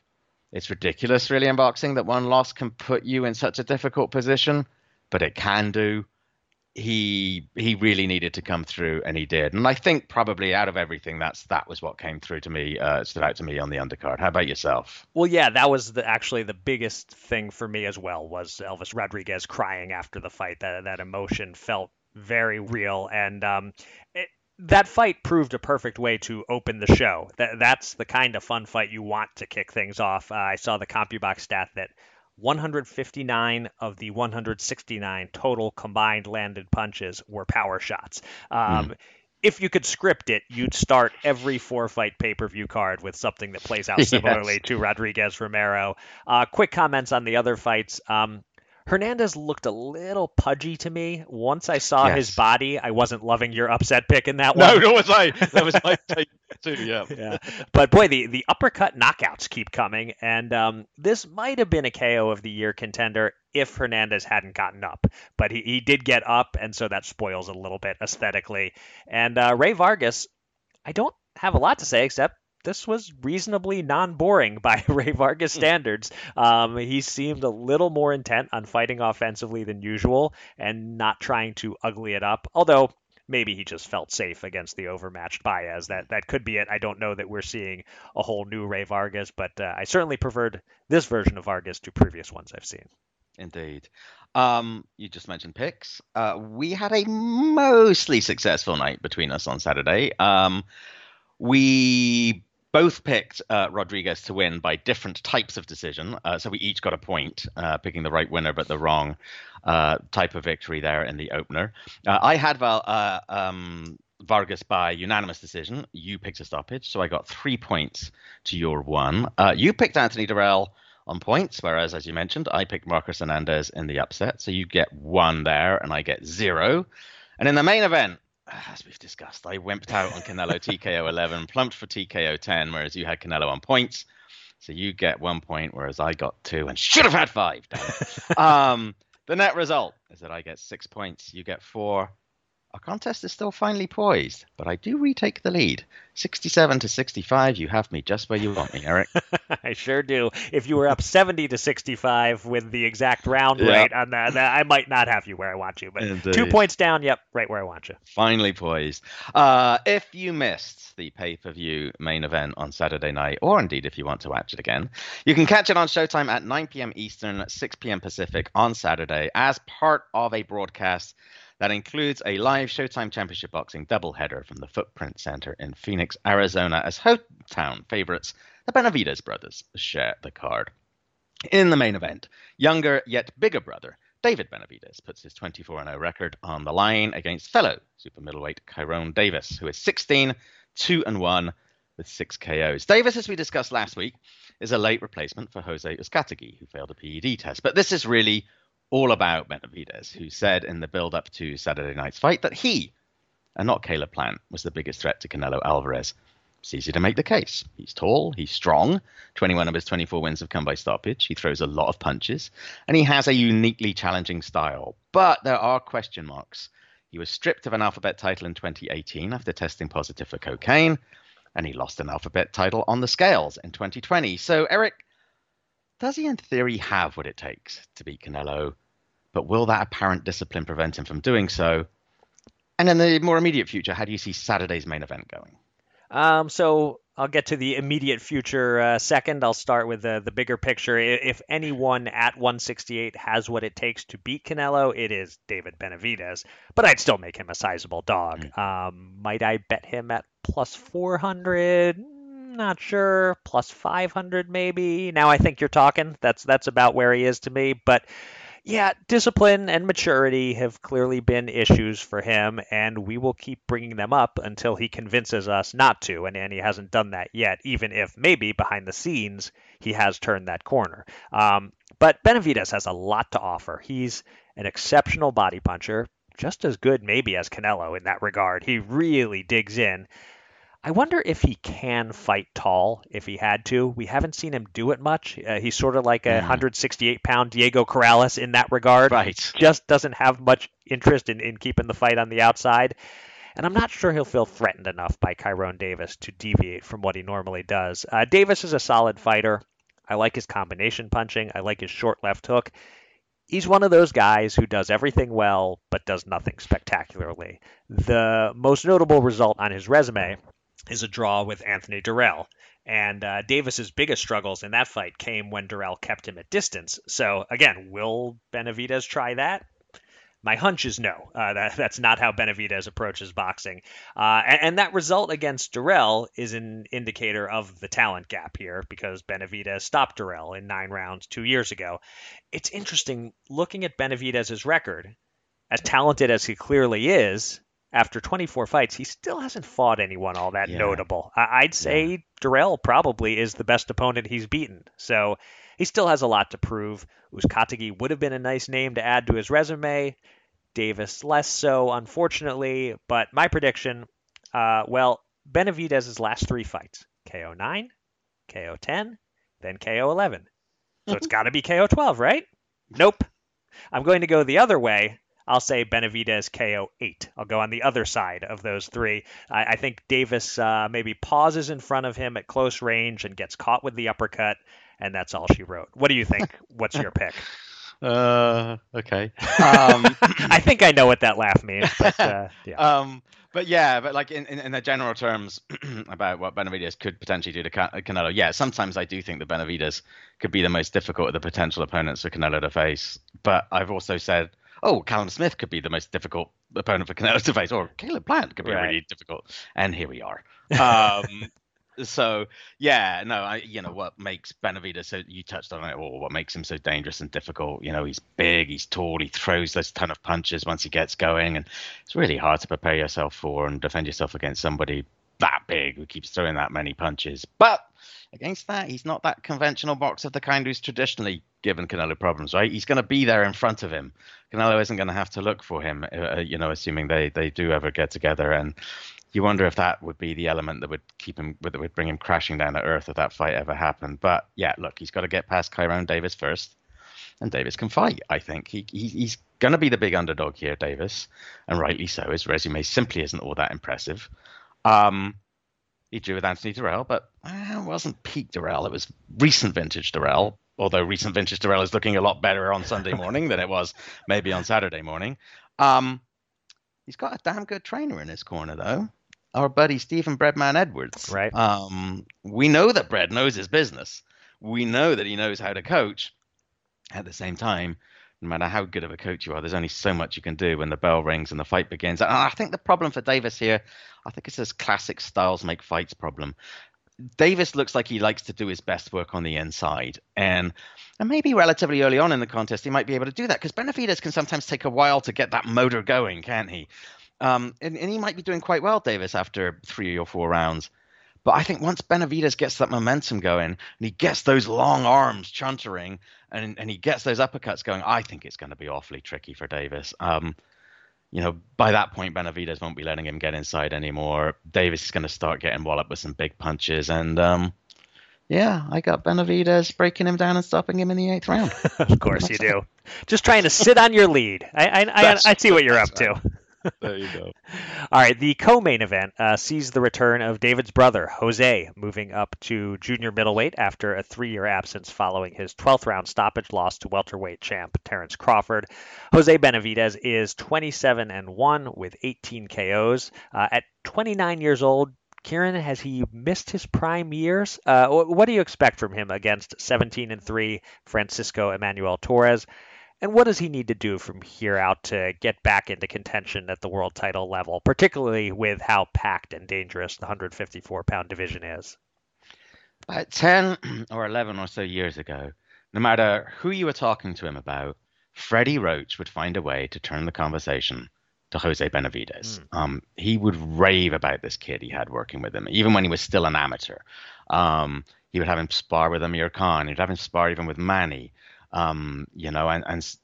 Speaker 2: it's ridiculous, really, in boxing that one loss can put you in such a difficult position, but it can do he he really needed to come through and he did. And i think probably out of everything that's that was what came through to me uh, stood out to me on the undercard. How about yourself?
Speaker 3: Well yeah that was the, actually the biggest thing for me as well was elvis rodriguez crying after the fight. That that emotion felt very real. And um, it, that fight proved a perfect way to open the show. That that's the kind of fun fight you want to kick things off. Uh, I saw the CompuBox stat that 159 of the 169 total combined landed punches were power shots. Um, mm. If you could script it, you'd start every four fight pay per view card with something that plays out similarly yes. to Rodriguez Romero. Uh, quick comments on the other fights. Um, Hernandez looked a little pudgy to me. Once I saw yes. his body, I wasn't loving your upset pick in that
Speaker 2: one. No, no, was I. That was my take too. Yeah.
Speaker 3: yeah. But boy, the the uppercut knockouts keep coming, and um, this might have been a KO of the year contender if Hernandez hadn't gotten up. But he, he did get up, and so that spoils a little bit aesthetically. And uh, Rey Vargas, I don't have a lot to say except this was reasonably non-boring by Rey Vargas hmm. standards. Um, he seemed a little more intent on fighting offensively than usual and not trying to ugly it up. Although maybe he just felt safe against the overmatched Baez. That that could be it. I don't know that we're seeing a whole new Rey Vargas, but uh, I certainly preferred this version of Vargas to previous ones I've seen.
Speaker 2: Indeed. Um, you just mentioned picks. Uh, we had a mostly successful night between us on Saturday. Um, we both picked uh, Rodriguez to win by different types of decision. Uh, so we each got a point, uh, picking the right winner but the wrong uh, type of victory there in the opener. Uh, I had Val, uh, um, Vargas by unanimous decision. You picked a stoppage, so I got three points to your one. you picked Anthony Dirrell on points, whereas, as you mentioned, I picked Marcos Hernandez in the upset. So you get one there, and I get zero. And in the main event, as we've discussed, I wimped out on Canelo TKO 11, plumped for TKO 10, whereas you had Canelo on points. So you get one point, whereas I got two and should have had five. um, the net result is that I get six points, you get four, our contest is still finely poised, but I do retake the lead. 67 to 65, you have me just where you want me, Eric.
Speaker 3: I sure do. If you were up 70 to 65 with the exact round yep. rate on that, I might not have you where I want you. But Indeed. two points down, yep, right where I want you.
Speaker 2: Finely poised. Uh, if you missed the pay per view main event on Saturday night, or indeed if you want to watch it again, you can catch it on Showtime at 9 p.m. Eastern, 6 p.m. Pacific on Saturday as part of a broadcast that includes a live Showtime Championship Boxing doubleheader from the Footprint Center in Phoenix, Arizona, as hometown favorites, the Benavidez brothers, share the card. In the main event, younger yet bigger brother David Benavidez puts his 24 0 record on the line against fellow super middleweight Kyrone Davis, who is 16 2 and 1 with six KOs. Davis, as we discussed last week, is a late replacement for Jose Uzcategui, who failed a PED test. But this is really all about Benavidez, who said in the build up to Saturday night's fight that he, and not Caleb Plant, was the biggest threat to Canelo Alvarez. It's easy to make the case. He's tall, he's strong. 21 of his 24 wins have come by stoppage. He throws a lot of punches, and he has a uniquely challenging style. But there are question marks. He was stripped of an alphabet title in 2018 after testing positive for cocaine, and he lost an alphabet title on the scales in 2020. So, Eric, does he in theory have what it takes to beat Canelo? But will that apparent discipline prevent him from doing so? And in the more immediate future, how do you see Saturday's main event going?
Speaker 3: Um, so I'll get to the immediate future uh, second. I'll start with the, the bigger picture. If anyone at 168 has what it takes to beat Canelo, it is David Benavidez. But I'd still make him a sizable dog. Mm. Um, might I bet him at plus 400? Not sure. Plus 500 maybe. Now I think you're talking. That's that's about where he is to me. But yeah, discipline and maturity have clearly been issues for him, and we will keep bringing them up until he convinces us not to. And, he hasn't done that yet, even if maybe behind the scenes he has turned that corner. Um, but Benavidez has a lot to offer. He's an exceptional body puncher, just as good maybe as Canelo in that regard. He really digs in. I wonder if he can fight tall if he had to. We haven't seen him do it much. Uh, he's sort of like a mm. 168 pound Diego Corrales in that regard.
Speaker 2: Right.
Speaker 3: Just doesn't have much interest in, in keeping the fight on the outside. And I'm not sure he'll feel threatened enough by Kyrone Davis to deviate from what he normally does. Uh, Davis is a solid fighter. I like his combination punching. I like his short left hook. He's one of those guys who does everything well, but does nothing spectacularly. The most notable result on his resume is a draw with Anthony Dirrell. And uh, Davis's biggest struggles in that fight came when Dirrell kept him at distance. So again, will Benavidez try that? My hunch is no. Uh, that, that's not how Benavidez approaches boxing. Uh, and, and, that result against Dirrell is an indicator of the talent gap here because Benavidez stopped Dirrell in nine rounds two years ago. It's interesting looking at Benavidez's record. As talented as he clearly is, after 24 fights, he still hasn't fought anyone all that yeah. notable. I- would say yeah. Dirrell probably is the best opponent he's beaten. So he still has a lot to prove. Uzcategui would have been a nice name to add to his resume. Davis less so, unfortunately. But my prediction, uh, well, Benavidez's last three fights: KO 9, KO 10, then KO 11. So it's got to be KO 12, right? Nope. I'm going to go the other way I'll say Benavidez KO eight. I'll go on the other side of those three. I, I think Davis uh, maybe pauses in front of him at close range and gets caught with the uppercut, and that's all she wrote. What do you think? What's your pick?
Speaker 2: Uh, okay.
Speaker 3: Um, I think I know what that laugh means, but uh, yeah.
Speaker 2: Um, but yeah, but like in, in, in the general terms about what Benavidez could potentially do to Canelo, yeah, sometimes I do think that Benavidez could be the most difficult of the potential opponents for Canelo to face. But I've also said oh, Callum Smith could be the most difficult opponent for Canelo to face, or Caleb Plant could be right. really difficult. And here we are. Um, so yeah, no, I you know what makes Benavidez so you touched on it, or what makes him so dangerous and difficult. You know, he's big, he's tall, he throws this ton of punches once he gets going, and it's really hard to prepare yourself for and defend yourself against somebody that big who keeps throwing that many punches. But against that, he's not that conventional boxer, of the kind who's traditionally given Canelo problems, right? He's going to be there in front of him. Canelo isn't going to have to look for him, uh, uh, you know, assuming they, they do ever get together. And you wonder if that would be the element that would keep him, that would bring him crashing down to earth if that fight ever happened. But yeah, look, he's got to get past Kyrone Davis first, and Davis can fight. I think he, he he's going to be the big underdog here, Davis, and rightly so. His resume simply isn't all that impressive. Um, he drew with Anthony Dirrell, but uh, it wasn't peak Dirrell. It was recent vintage Dirrell although recent vintage Dirrell is looking a lot better on Sunday morning than it was maybe on Saturday morning. Um, he's got a damn good trainer in his corner, though. Our buddy Stephen Breadman Edwards.
Speaker 3: Right.
Speaker 2: Um, we know that Bread knows his business. We know that he knows how to coach. At the same time, no matter how good of a coach you are, there's only so much you can do when the bell rings and the fight begins. And I think the problem for Davis here, I think it's this classic styles make fights problem. Davis looks like he likes to do his best work on the inside, and and maybe relatively early on in the contest he might be able to do that because Benavidez can sometimes take a while to get that motor going, can't he? Um, and, and he might be doing quite well, Davis, after three or four rounds. But I think once Benavidez gets that momentum going and he gets those long arms chuntering and, and he gets those uppercuts going, I think it's going to be awfully tricky for Davis. Um, you know, by that point, Benavidez won't be letting him get inside anymore. Davis is going to start getting walloped with some big punches, and um, yeah, I got Benavidez breaking him down and stopping him in the eighth round.
Speaker 3: of course you do. Just trying to sit on your lead. I I, I, I see what you're up right. to
Speaker 2: there you go.
Speaker 3: All right, the co-main event uh, sees the return of David's brother Jose moving up to junior middleweight after a three-year absence following his 12th round stoppage loss to welterweight champ Terence Crawford. Jose Benavidez is 27 and one with 18 KOs. Uh, at 29 years old, Kieran, has he missed his prime years? Uh, what do you expect from him against 17 and 3 Francisco Emmanuel Torres? And what does he need to do from here out to get back into contention at the world title level, particularly with how packed and dangerous the 154 pound division is?
Speaker 2: About 10 or 11 or so years ago, no matter who you were talking to him about, Freddie Roach would find a way to turn the conversation to Jose Benavidez. Mm. Um, he would rave about this kid he had working with him, even when he was still an amateur. Um, he would have him spar with Amir Khan. He'd have him spar even with Manny. Um, you know, and, and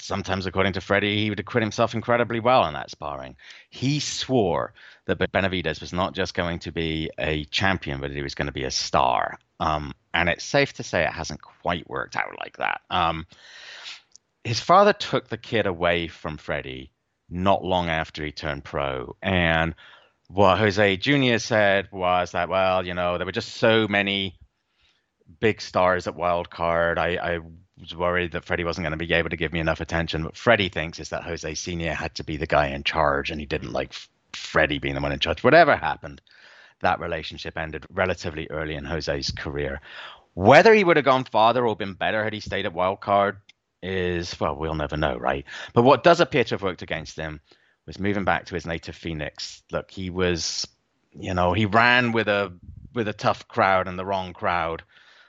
Speaker 2: sometimes, according to Freddie, he would acquit himself incredibly well in that sparring. He swore that Benavidez was not just going to be a champion, but he was going to be a star. Um, and it's safe to say it hasn't quite worked out like that. Um, his father took the kid away from Freddie not long after he turned pro. And what Jose Jr. said was that, well, you know, there were just so many big stars at wild card. I, I was worried that Freddie wasn't going to be able to give me enough attention. What Freddie thinks is that Jose Sr. had to be the guy in charge, and he didn't like Freddie being the one in charge. Whatever happened, that relationship ended relatively early in Jose's career. Whether he would have gone farther or been better had he stayed at wild card is, well, we'll never know, right? But what does appear to have worked against him was moving back to his native Phoenix. Look, he was, you know, he ran with a with a tough crowd and the wrong crowd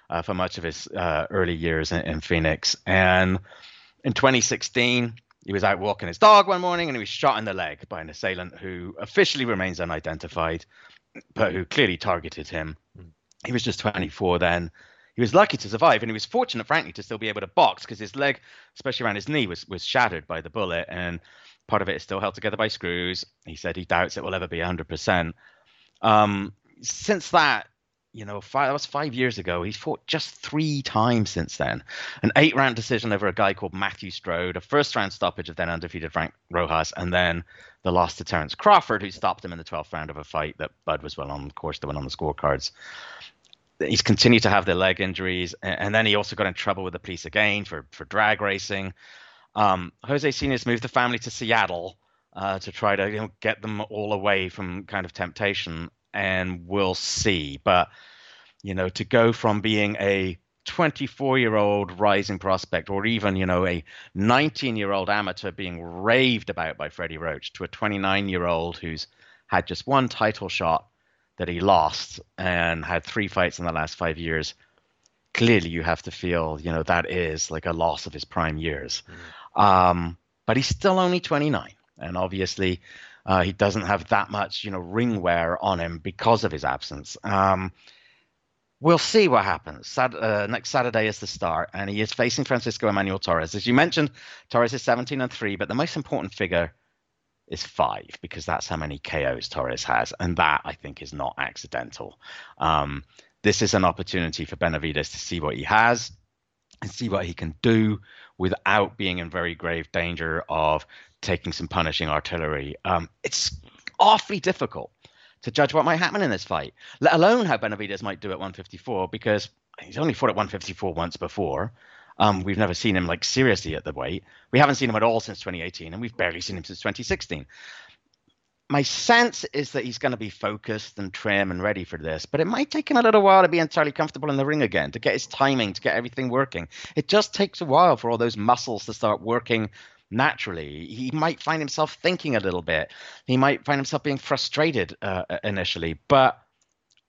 Speaker 2: uh, for much of his uh, early years in, in, Phoenix. And in 2016, he was out walking his dog one morning and he was shot in the leg by an assailant who officially remains unidentified, but who clearly targeted him. He was just 24 then. He was lucky to survive, and he was fortunate, frankly, to still be able to box because his leg, especially around his knee, was was shattered by the bullet, and part of it is still held together by screws. He said he doubts it will ever be 100%. Um, since that, you know, five, that was five years ago. He's fought just three times since then. An eight round decision over a guy called Matthew Strode, a first round stoppage of then undefeated Frank Rojas, and then the loss to Terence Crawford, who stopped him in the 12th round of a fight that Bud was well on course to win on the scorecards. He's continued to have the leg injuries, and then he also got in trouble with the police again for, for drag racing. Um, Jose Senior's moved the family to Seattle uh, to try to you know, get them all away from kind of temptation and we'll see. But you know, to go from being a 24 year old rising prospect or even you know a 19 year old amateur being raved about by Freddie Roach to a 29 year old who's had just one title shot that he lost and had three fights in the last five years clearly you have to feel you know that is like a loss of his prime years mm. um, but he's still only 29 and obviously uh, he doesn't have that much, you know, ring wear on him because of his absence. Um, we'll see what happens. Uh, next Saturday is the start, and he is facing Francisco Emmanuel Torres. As you mentioned, Torres is 17 and three, but the most important figure is five because that's how many KOs Torres has, and that I think is not accidental. Um, this is an opportunity for Benavidez to see what he has and see what he can do without being in very grave danger of taking some punishing artillery. Um, it's awfully difficult to judge what might happen in this fight, let alone how Benavidez might do at 154, because he's only fought at 154 once before. Um, we've never seen him like seriously at the weight. We haven't seen him at all since 2018, and we've barely seen him since 2016. My sense is that he's going to be focused and trim and ready for this, but it might take him a little while to be entirely comfortable in the ring again, to get his timing, to get everything working. It just takes a while for all those muscles to start working naturally. He might find himself thinking a little bit. He might find himself being frustrated uh, initially. But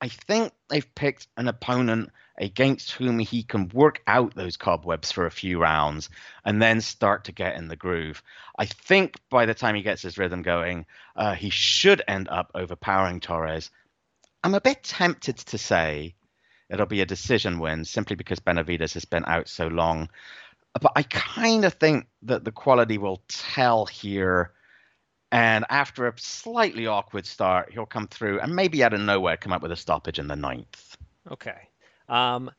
Speaker 2: I think they've picked an opponent against whom he can work out those cobwebs for a few rounds and then start to get in the groove. I think by the time he gets his rhythm going, uh, he should end up overpowering Torres. I'm a bit tempted to say it'll be a decision win simply because Benavidez has been out so long but I kind of think that the quality will tell here. And after a slightly awkward start, he'll come through and maybe out of nowhere come up with a stoppage in the ninth.
Speaker 3: Okay. Um,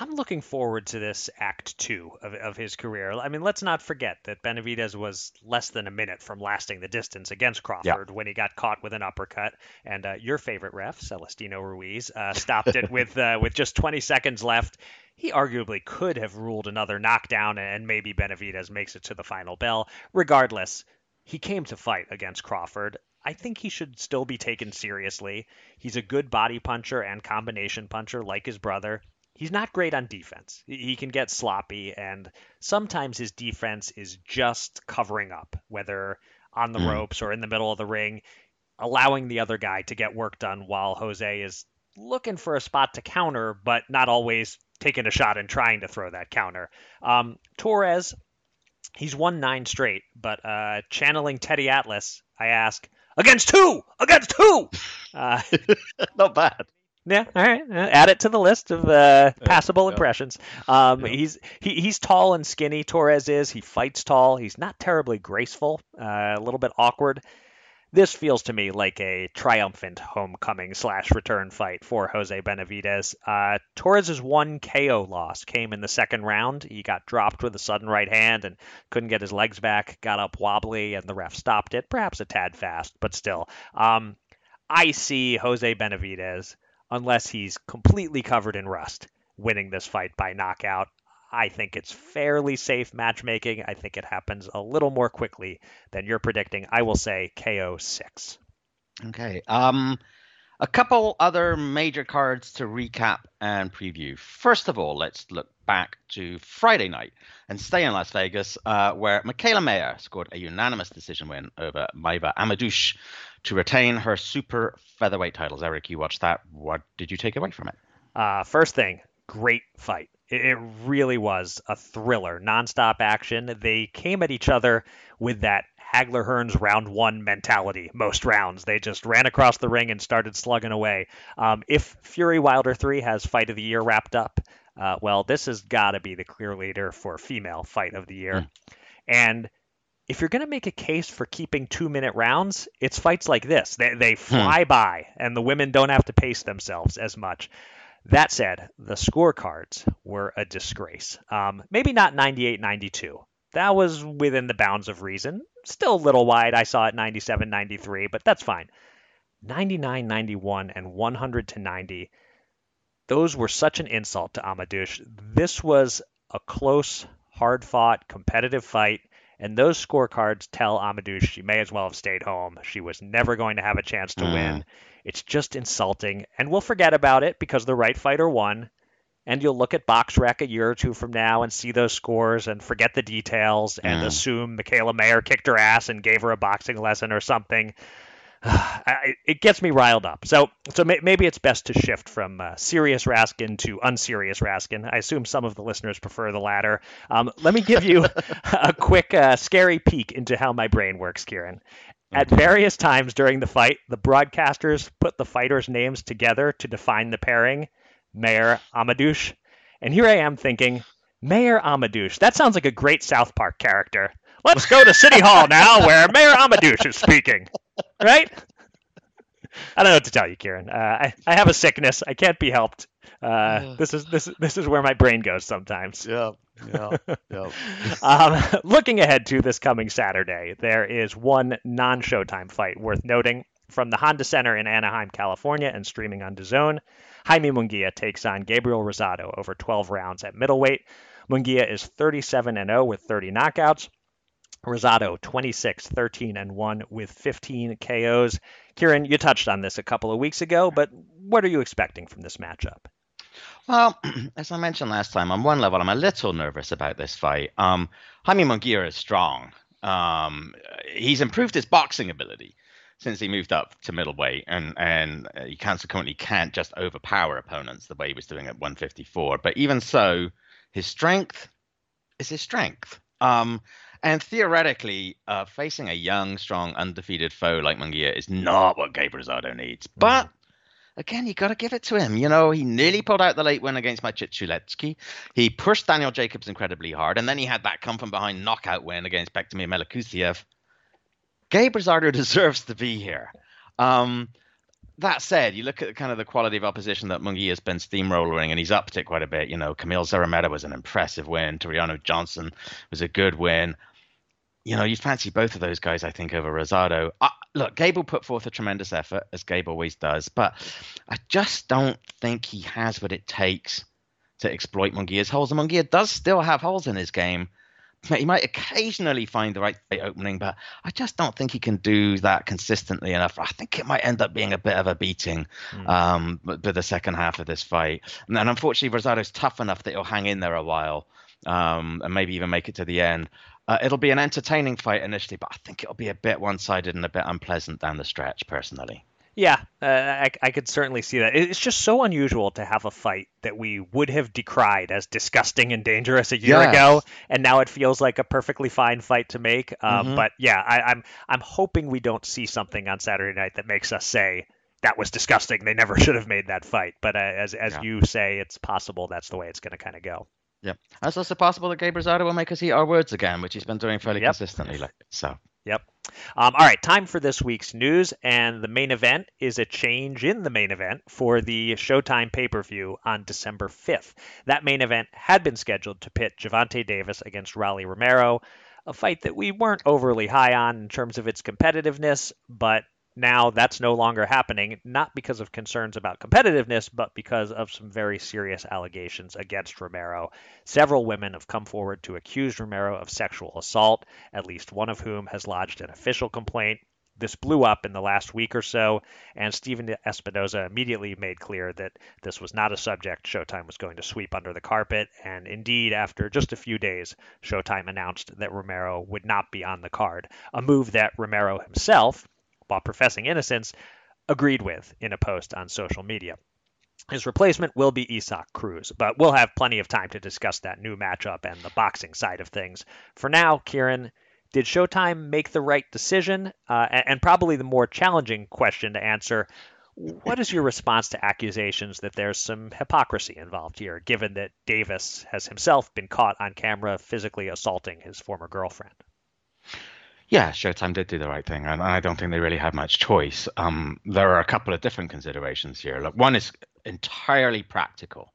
Speaker 3: I'm looking forward to this act two of, of his career. I mean, let's not forget that Benavidez was less than a minute from lasting the distance against Crawford yeah. when he got caught with an uppercut. And uh, your favorite ref, Celestino Ruiz, uh, stopped it with uh, with just 20 seconds left he arguably could have ruled another knockdown and maybe Benavidez makes it to the final bell. Regardless, he came to fight against Crawford. I think he should still be taken seriously. He's a good body puncher and combination puncher like his brother. He's not great on defense. He can get sloppy, and sometimes his defense is just covering up, whether on the mm. ropes or in the middle of the ring, allowing the other guy to get work done while Jose is looking for a spot to counter, but not always taking a shot and trying to throw that counter. Um, Torres, he's won nine straight, but uh, channeling Teddy Atlas, I ask, against who? Against who? Uh,
Speaker 2: not bad.
Speaker 3: Yeah, all right. Uh, add it to the list of uh, passable yeah, impressions. Um, yeah. He's he, he's tall and skinny. Torres is. He fights tall. He's not terribly graceful. Uh, a little bit awkward this feels to me like a triumphant homecoming slash return fight for Jose Benavidez. Uh, Torres' one KO loss came in the second round. He got dropped with a sudden right hand and couldn't get his legs back, got up wobbly, and the ref stopped it. Perhaps a tad fast, but still. Um, I see Jose Benavidez, unless he's completely covered in rust, winning this fight by knockout. I think it's fairly safe matchmaking. I think it happens a little more quickly than you're predicting. I will say KO six.
Speaker 2: Okay. Um, a couple other major cards to recap and preview. First of all, let's look back to Friday night and stay in Las Vegas, uh, where Mikaela Mayer scored a unanimous decision win over Maiva Hamadouche to retain her super featherweight titles. Eric, you watched that. What did you take away from it?
Speaker 3: Uh, first thing, great fight. It really was a thriller, nonstop action. They came at each other with that Hagler Hearns round one mentality most rounds. They just ran across the ring and started slugging away. Um, if Fury Wilder 3 has fight of the year wrapped up, uh, well, this has got to be the clear leader for female fight of the year. Mm. And if you're going to make a case for keeping two minute rounds, it's fights like this. They, they hmm. fly hmm. by, and the women don't have to pace themselves as much. That said, the scorecards were a disgrace. Um, maybe not 98 92. That was within the bounds of reason. Still a little wide. I saw it 97 93, but that's fine. 99 91 and 100 to 90. Those were such an insult to Hamadouche. This was a close, hard fought, competitive fight. And those scorecards tell Hamadouche she may as well have stayed home. She was never going to have a chance to mm. win. It's just insulting. And we'll forget about it because the right fighter won. And you'll look at BoxRec a year or two from now and see those scores and forget the details and mm. assume Mikaela Mayer kicked her ass and gave her a boxing lesson or something. it gets me riled up. So, so maybe it's best to shift from uh, serious Raskin to unserious Raskin. I assume some of the listeners prefer the latter. Um, let me give you a quick, uh, scary peek into how my brain works, Kieran. At various times during the fight, the broadcasters put the fighters' names together to define the pairing, Mayor Amadouche. And here I am thinking, Mayor Amadouche, that sounds like a great South Park character. Let's go to City Hall now where Mayor Amadouche is speaking. Right? I don't know what to tell you, Kieran. Uh, I, I have a sickness. I can't be helped. Uh, this is this this is where my brain goes sometimes.
Speaker 2: Yeah, yeah, yeah.
Speaker 3: um, looking ahead to this coming Saturday, there is one non-Showtime fight worth noting from the Honda Center in Anaheim, California, and streaming on DAZN. Jaime Munguia takes on Gabriel Rosado over 12 rounds at middleweight. Munguia is 37 and 0 with 30 knockouts. Rosado 26, 13 and 1 with 15 KOs. Kieran, you touched on this a couple of weeks ago, but what are you expecting from this matchup?
Speaker 2: Well, as I mentioned last time, on one level, I'm a little nervous about this fight. Um, Jaime Munguia is strong. Um, he's improved his boxing ability since he moved up to middleweight, and and he consequently can't just overpower opponents the way he was doing at 154. But even so, his strength is his strength. Um, and theoretically, uh, facing a young, strong, undefeated foe like Munguia is not what Gabe Rosado needs. Mm. But again, you got to give it to him. You know, he nearly pulled out the late win against Maciej. He pushed Daniel Jacobs incredibly hard, and then he had that come from behind knockout win against Bektemir Melikuziev. Gabe Rosado deserves to be here. Um, that said, you look at kind of the quality of opposition that Munguia has been steamrolling, and he's upped it quite a bit. You know, Kamil Szeremeta was an impressive win. Tureano Johnson was a good win you know, you'd fancy both of those guys, I think, over Rosado. Uh, look, Gabe put forth a tremendous effort, as Gabe always does, but I just don't think he has what it takes to exploit Munguia's holes. And Munguia does still have holes in his game, he might occasionally find the right opening, but I just don't think he can do that consistently enough. I think it might end up being a bit of a beating mm. um, for the second half of this fight. And then unfortunately, Rosado's tough enough that he'll hang in there a while um, and maybe even make it to the end. Uh, it'll be an entertaining fight initially, but I think it'll be a bit one-sided and a bit unpleasant down the stretch, personally.
Speaker 3: Yeah, uh, I, I could certainly see that. It's just so unusual to have a fight that we would have decried as disgusting and dangerous a year yes. ago, and now it feels like a perfectly fine fight to make. Um, mm-hmm. But yeah, I, I'm I'm hoping we don't see something on Saturday night that makes us say that was disgusting. They never should have made that fight. But uh, as as yeah. you say, it's possible that's the way it's going to kind of go.
Speaker 2: Yeah, it's also possible that Gabe Rosado will make us eat our words again, which he's been doing fairly yep. consistently. Like so.
Speaker 3: Yep. Um, all right, time for this week's news, and the main event is a change in the main event for the Showtime pay per view on December 5th. That main event had been scheduled to pit Gervonta Davis against Rolly Romero, a fight that we weren't overly high on in terms of its competitiveness, but now that's no longer happening, not because of concerns about competitiveness, but because of some very serious allegations against Romero. Several women have come forward to accuse Romero of sexual assault, at least one of whom has lodged an official complaint. This blew up in the last week or so, and Stephen Espinoza immediately made clear that this was not a subject Showtime was going to sweep under the carpet. And indeed, after just a few days, Showtime announced that Romero would not be on the card, a move that Romero himself, while professing innocence, agreed with in a post on social media. His replacement will be Isaac Cruz, but we'll have plenty of time to discuss that new matchup and the boxing side of things. For now, Kieran, did Showtime make the right decision? Uh, and probably the more challenging question to answer what is your response to accusations that there's some hypocrisy involved here, given that Davis has himself been caught on camera physically assaulting his former girlfriend?
Speaker 2: Yeah, Showtime did do the right thing, and I don't think they really had much choice. Um, there are a couple of different considerations here. Look, one is entirely practical.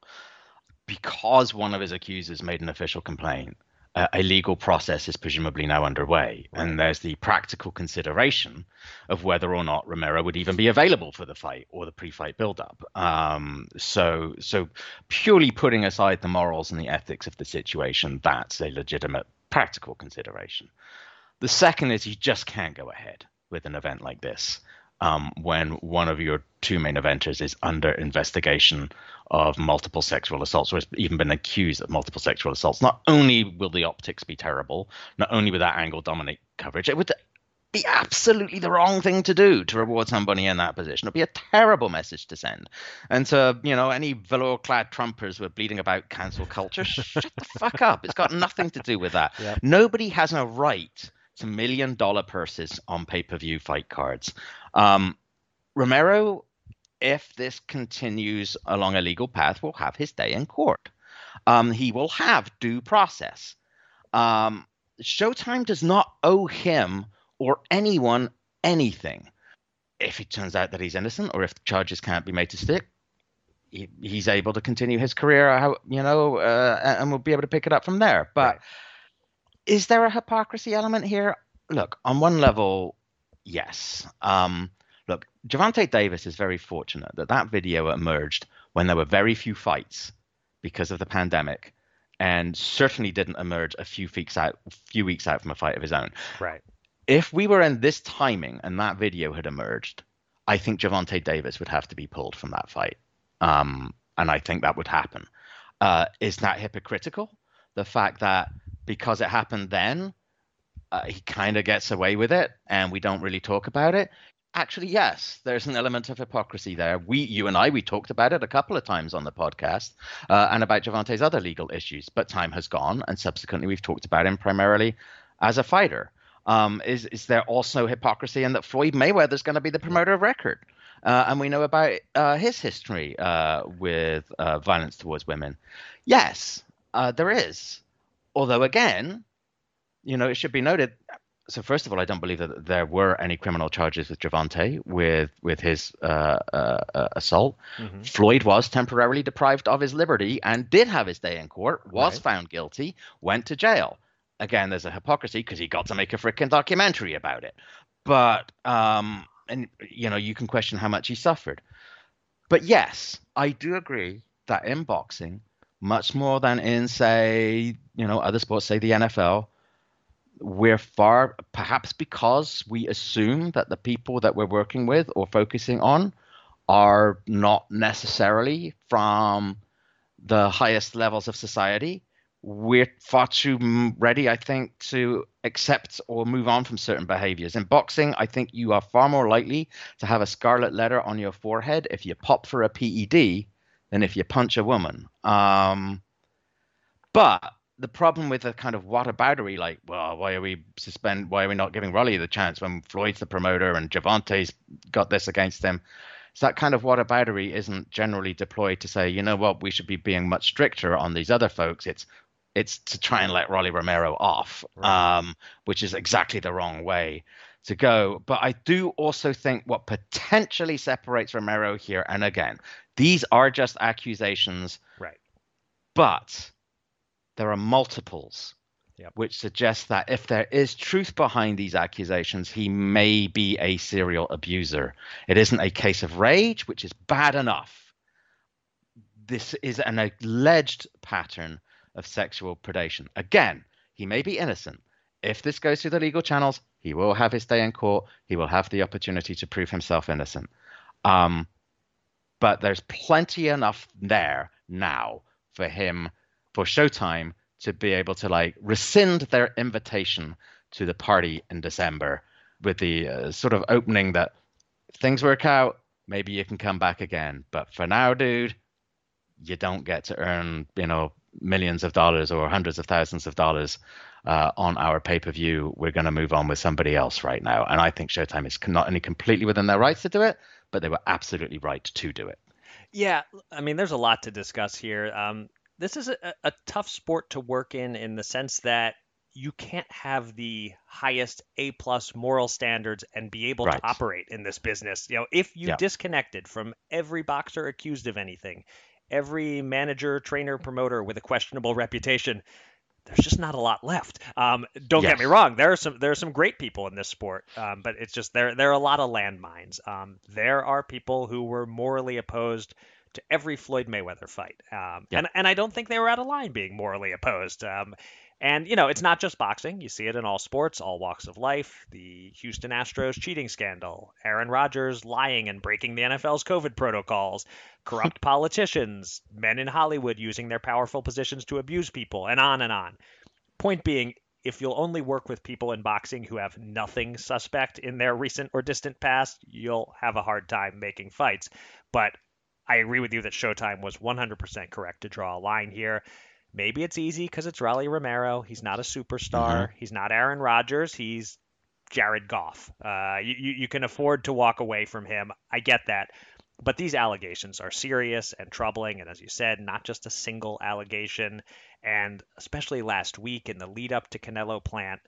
Speaker 2: Because one of his accusers made an official complaint, uh, a legal process is presumably now underway, right. and there's the practical consideration of whether or not Romero would even be available for the fight or the pre-fight build-up. Um, so, so purely putting aside the morals and the ethics of the situation, that's a legitimate practical consideration. The second is you just can't go ahead with an event like this um, when one of your two main eventers is under investigation of multiple sexual assaults or has even been accused of multiple sexual assaults. Not only will the optics be terrible, not only will that angle dominate coverage, it would be absolutely the wrong thing to do to reward somebody in that position. It'd be a terrible message to send. And so, you know, any velour clad Trumpers who are bleeding about cancel culture, shut the fuck up. It's got nothing to do with that. Yep. Nobody has a right to million dollar purses on pay per view fight cards. Um, Romero, if this continues along a legal path, will have his day in court. Um, he will have due process. Um, Showtime does not owe him or anyone anything. If it turns out that he's innocent or if the charges can't be made to stick, he, he's able to continue his career, you know, uh, and we'll be able to pick it up from there. But right is there a hypocrisy element here? Look, on one level, yes. Um, look, Gervonta Davis is very fortunate that that video emerged when there were very few fights because of the pandemic, and certainly didn't emerge a few weeks out, few weeks out from a fight of his own.
Speaker 3: Right.
Speaker 2: If we were in this timing and that video had emerged, I think Gervonta Davis would have to be pulled from that fight, um, and I think that would happen. Uh, is that hypocritical? The fact that because it happened then, uh, he kind of gets away with it, and we don't really talk about it. Actually, yes, there's an element of hypocrisy there. We, you and I, we talked about it a couple of times on the podcast, uh, and about Gervonta's other legal issues. But time has gone, and subsequently, we've talked about him primarily as a fighter. Um, is is there also hypocrisy in that Floyd Mayweather is going to be the promoter of record? Uh, and we know about uh, his history uh, with uh, violence towards women. Yes, there is. Although, again, you know, it should be noted. So first of all, I don't believe that there were any criminal charges with Gervonta with with his uh, uh, uh, assault. Mm-hmm. Floyd was temporarily deprived of his liberty and did have his day in court. Was right. found guilty, went to jail. Again, there's a hypocrisy because he got to make a freaking documentary about it. But um, and you know, you can question how much he suffered. But yes, I do agree that in boxing, much more than in say you know other sports say the NFL we're far, perhaps because we assume that the people that we're working with or focusing on are not necessarily from the highest levels of society. We're far too ready, I think, to accept or move on from certain behaviors. In boxing, I think you are far more likely to have a scarlet letter on your forehead if you pop for a PED than if you punch a woman. Um, but the problem with the kind of whataboutery, like, well, why are we suspend? Why are we not giving Rolly the chance when Floyd's the promoter and Gervonta's got this against him? So that kind of whataboutery isn't generally deployed to say, you know what, we should be being much stricter on these other folks. It's it's to try and let Rolly Romero off, right. um, which is exactly the wrong way to go. But I do also think what potentially separates Romero here, and again, these are just accusations,
Speaker 3: right?
Speaker 2: But there are multiples,
Speaker 3: yep.
Speaker 2: which suggest that if there is truth behind these accusations, he may be a serial abuser. It isn't a case of rage, which is bad enough. This is an alleged pattern of sexual predation. Again, he may be innocent. If this goes through the legal channels, he will have his day in court. He will have the opportunity to prove himself innocent. Um, but there's plenty enough there now for him for Showtime to be able to like rescind their invitation to the party in December with the uh, sort of opening that things work out, maybe you can come back again. But for now, dude, you don't get to earn, you know, millions of dollars or hundreds of thousands of dollars uh, on our pay per view. We're going to move on with somebody else right now. And I think Showtime is not only completely within their rights to do it, but they were absolutely right to do it.
Speaker 3: Yeah, I mean, there's a lot to discuss here. Um, this is a, a tough sport to work in in the sense that you can't have the highest A plus moral standards and be able right. to operate in this business. You know, if you yeah. disconnected from every boxer accused of anything, every manager, trainer, promoter with a questionable reputation, there's just not a lot left. Um, don't yes. get me wrong, there are some there are some great people in this sport, um, but it's just there there are a lot of landmines. Um, there are people who were morally opposed to every Floyd Mayweather fight. Um, and, and I don't think they were out of line being morally opposed. And, you know, it's not just boxing. You see it in all sports, all walks of life. The Houston Astros cheating scandal, Aaron Rodgers lying and breaking the NFL's COVID protocols, corrupt politicians, men in Hollywood using their powerful positions to abuse people, and on and on. Point being, if you'll only work with people in boxing who have nothing suspect in their recent or distant past, you'll have a hard time making fights. But I agree with you that Showtime was 100% correct to draw a line here. Maybe it's easy because it's Rolly Romero. He's not a superstar. Mm-hmm. He's not Aaron Rodgers. He's Jared Goff. Uh, you, you can afford to walk away from him. I get that. But these allegations are serious and troubling. And as you said, not just a single allegation. And especially last week in the lead up to Canelo Plant,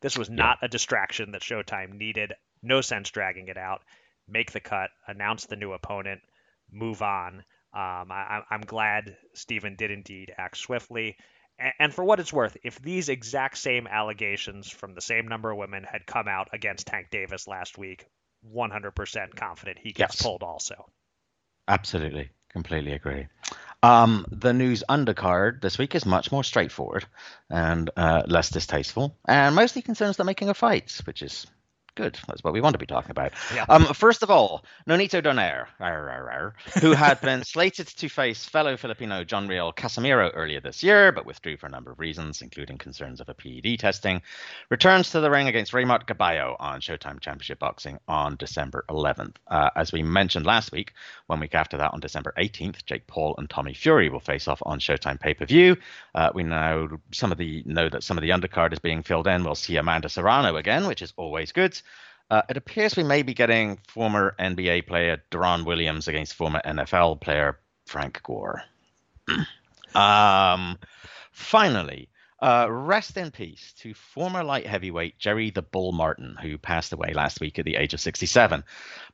Speaker 3: this was not a distraction that Showtime needed. No sense dragging it out. Make the cut, announce the new opponent move on. Um, I, am glad Stephen did indeed act swiftly. And, and, for what it's worth, if these exact same allegations from the same number of women had come out against Tank Davis last week, 100% confident he gets yes. pulled also.
Speaker 2: Absolutely. Completely agree. Um, the news undercard this week is much more straightforward and uh, less distasteful, and mostly concerns the making of fights, which is Good. That's what we want to be talking about. Yeah. Um, first of all, Nonito Donaire, who had been slated to face fellow Filipino John Riel Casimero earlier this year, but withdrew for a number of reasons, including concerns of a PED testing, returns to the ring against Reymart Gaballo on Showtime Championship Boxing on December 11th. Uh, as we mentioned last week, one week after that, on December 18th, Jake Paul and Tommy Fury will face off on Showtime pay per view. Uh, we know some of the know that some of the undercard is being filled in. We'll see Amanda Serrano again, which is always good. Uh, it appears we may be getting former NBA player Deron Williams against former NFL player Frank Gore. um, finally, uh, rest in peace to former light heavyweight Jerry the Bull Martin, who passed away last week at the age of 67.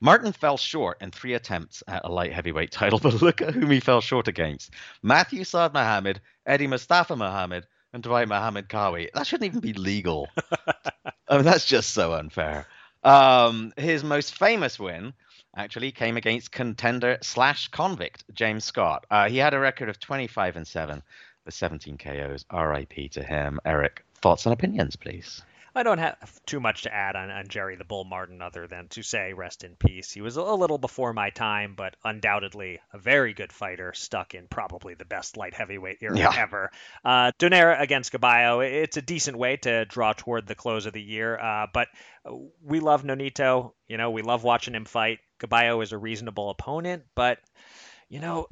Speaker 2: Martin fell short in three attempts at a light heavyweight title, but look at whom he fell short against Matthew Saad Muhammad, Eddie Mustafa Muhammad, and Dwight Muhammad Qawi. That shouldn't even be legal. I mean, that's just so unfair. Um, his most famous win actually came against contender slash convict James Scott. Uh, he had a record of 25 and 7 with 17 KOs. RIP to him. Eric, thoughts and opinions, please.
Speaker 3: I don't have too much to add on, on Jerry the Bull Martin other than to say rest in peace. He was a little before my time, but undoubtedly a very good fighter, stuck in probably the best light heavyweight era
Speaker 2: Yeah.
Speaker 3: ever. Uh, Donaire against Gaballo, it's a decent way to draw toward the close of the year, uh, but we love Nonito. You know, we love watching him fight. Gaballo is a reasonable opponent, but, you know,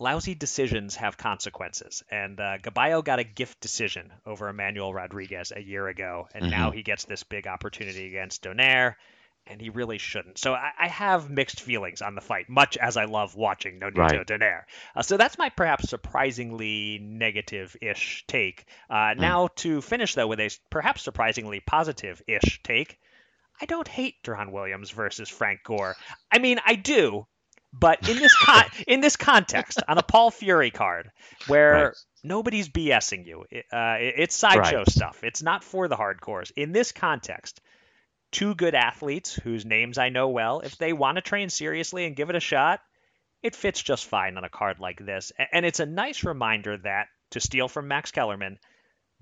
Speaker 3: lousy decisions have consequences. And uh, Gaballo got a gift decision over Emmanuel Rodriguez a year ago, and
Speaker 2: Mhm.
Speaker 3: now he gets this big opportunity against Donaire, and he really shouldn't. So I, I have mixed feelings on the fight, much as I love watching Nonito
Speaker 2: Right.
Speaker 3: Donaire. Uh, so that's my perhaps surprisingly negative-ish take. Uh, Now to finish though with a perhaps surprisingly positive-ish take. I don't hate Deron Williams versus Frank Gore. I mean, I do, but in this con- in this context, on a Paul Fury card, where
Speaker 2: Right.
Speaker 3: nobody's BSing you, uh, it's sideshow
Speaker 2: Right.
Speaker 3: stuff. It's not for the hardcores. In this context, two good athletes whose names I know well, if they want to train seriously and give it a shot, it fits just fine on a card like this. And it's a nice reminder that, to steal from Max Kellerman,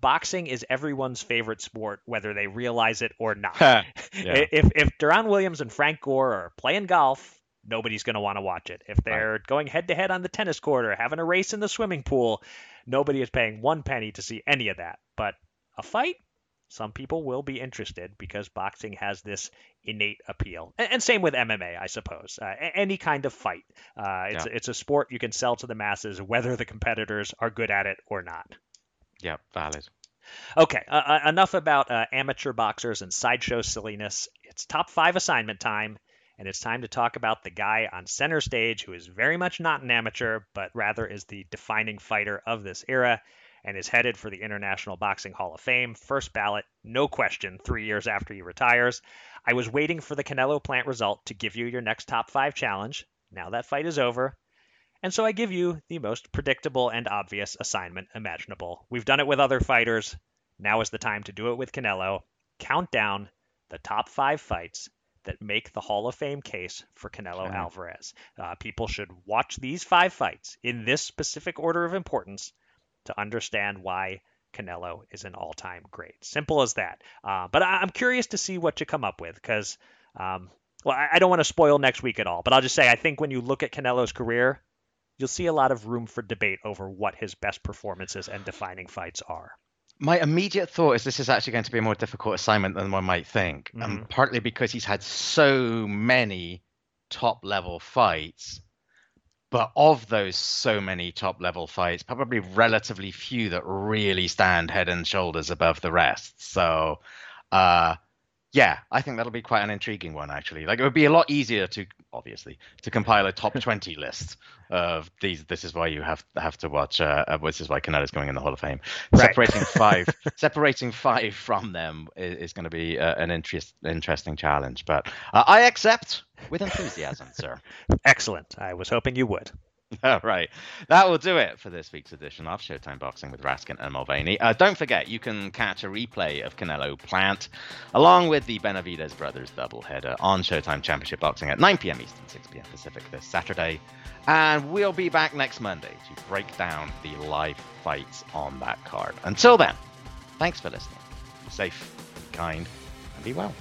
Speaker 3: boxing is everyone's favorite sport, whether they realize it or not.
Speaker 2: Yeah.
Speaker 3: If if Deron Williams and Frank Gore are playing golf, nobody's going to want to watch it. If they're going head to head on the tennis court or having a race in the swimming pool, nobody is paying one penny to see any of that. But a fight, some people will be interested because boxing has this innate appeal. And, and same with MMA, I suppose. Uh, any kind of fight, uh, it's it's a sport you can sell to the masses, whether the competitors are good at it or not.
Speaker 2: Yeah, valid.
Speaker 3: Okay, uh, uh, enough about uh, amateur boxers and sideshow silliness. It's top five assignment time, and it's time to talk about the guy on center stage who is very much not an amateur, but rather is the defining fighter of this era and is headed for the International Boxing Hall of Fame. First ballot, no question, three years after he retires. I was waiting for the Canelo Plant result to give you your next top five challenge. Now that fight is over. And so I give you the most predictable and obvious assignment imaginable. We've done it with other fighters. Now is the time to do it with Canelo. Count down the top five fights that make the Hall of Fame case for Canelo
Speaker 2: Okay.
Speaker 3: Alvarez. Uh, people should watch these five fights in this specific order of importance to understand why Canelo is an all time great. Simple as that. Uh, but I- I'm curious to see what you come up with because, um, well, I I don't want to spoil next week at all, but I'll just say I think when you look at Canelo's career, you'll see a lot of room for debate over what his best performances and defining fights are.
Speaker 2: My immediate thought is this is actually going to be a more difficult assignment than one might think, and
Speaker 3: Mhm.
Speaker 2: partly because he's had so many top level fights. But of those so many top level fights, probably relatively few that really stand head and shoulders above the rest. So, uh, yeah, I think that'll be quite an intriguing one, actually. Like, it would be a lot easier to, obviously, to compile a top 20 list of these. This is why you have have to watch. Uh, uh, this is why Canelo's going in the Hall of Fame.
Speaker 3: Right.
Speaker 2: Separating five, separating five from them is, is going to be uh, an interest, interesting challenge. But uh, I accept with enthusiasm, sir.
Speaker 3: Excellent. I was hoping you would.
Speaker 2: All right. That will do it for this week's edition of Showtime Boxing with Raskin and Mulvaney. Uh, don't forget, you can catch a replay of Canelo Plant along with the Benavidez Brothers doubleheader on Showtime Championship Boxing at 9 p.m. Eastern, 6 p.m. Pacific this Saturday. And we'll be back next Monday to break down the live fights on that card. Until then, thanks for listening. Be safe, be kind, and be well.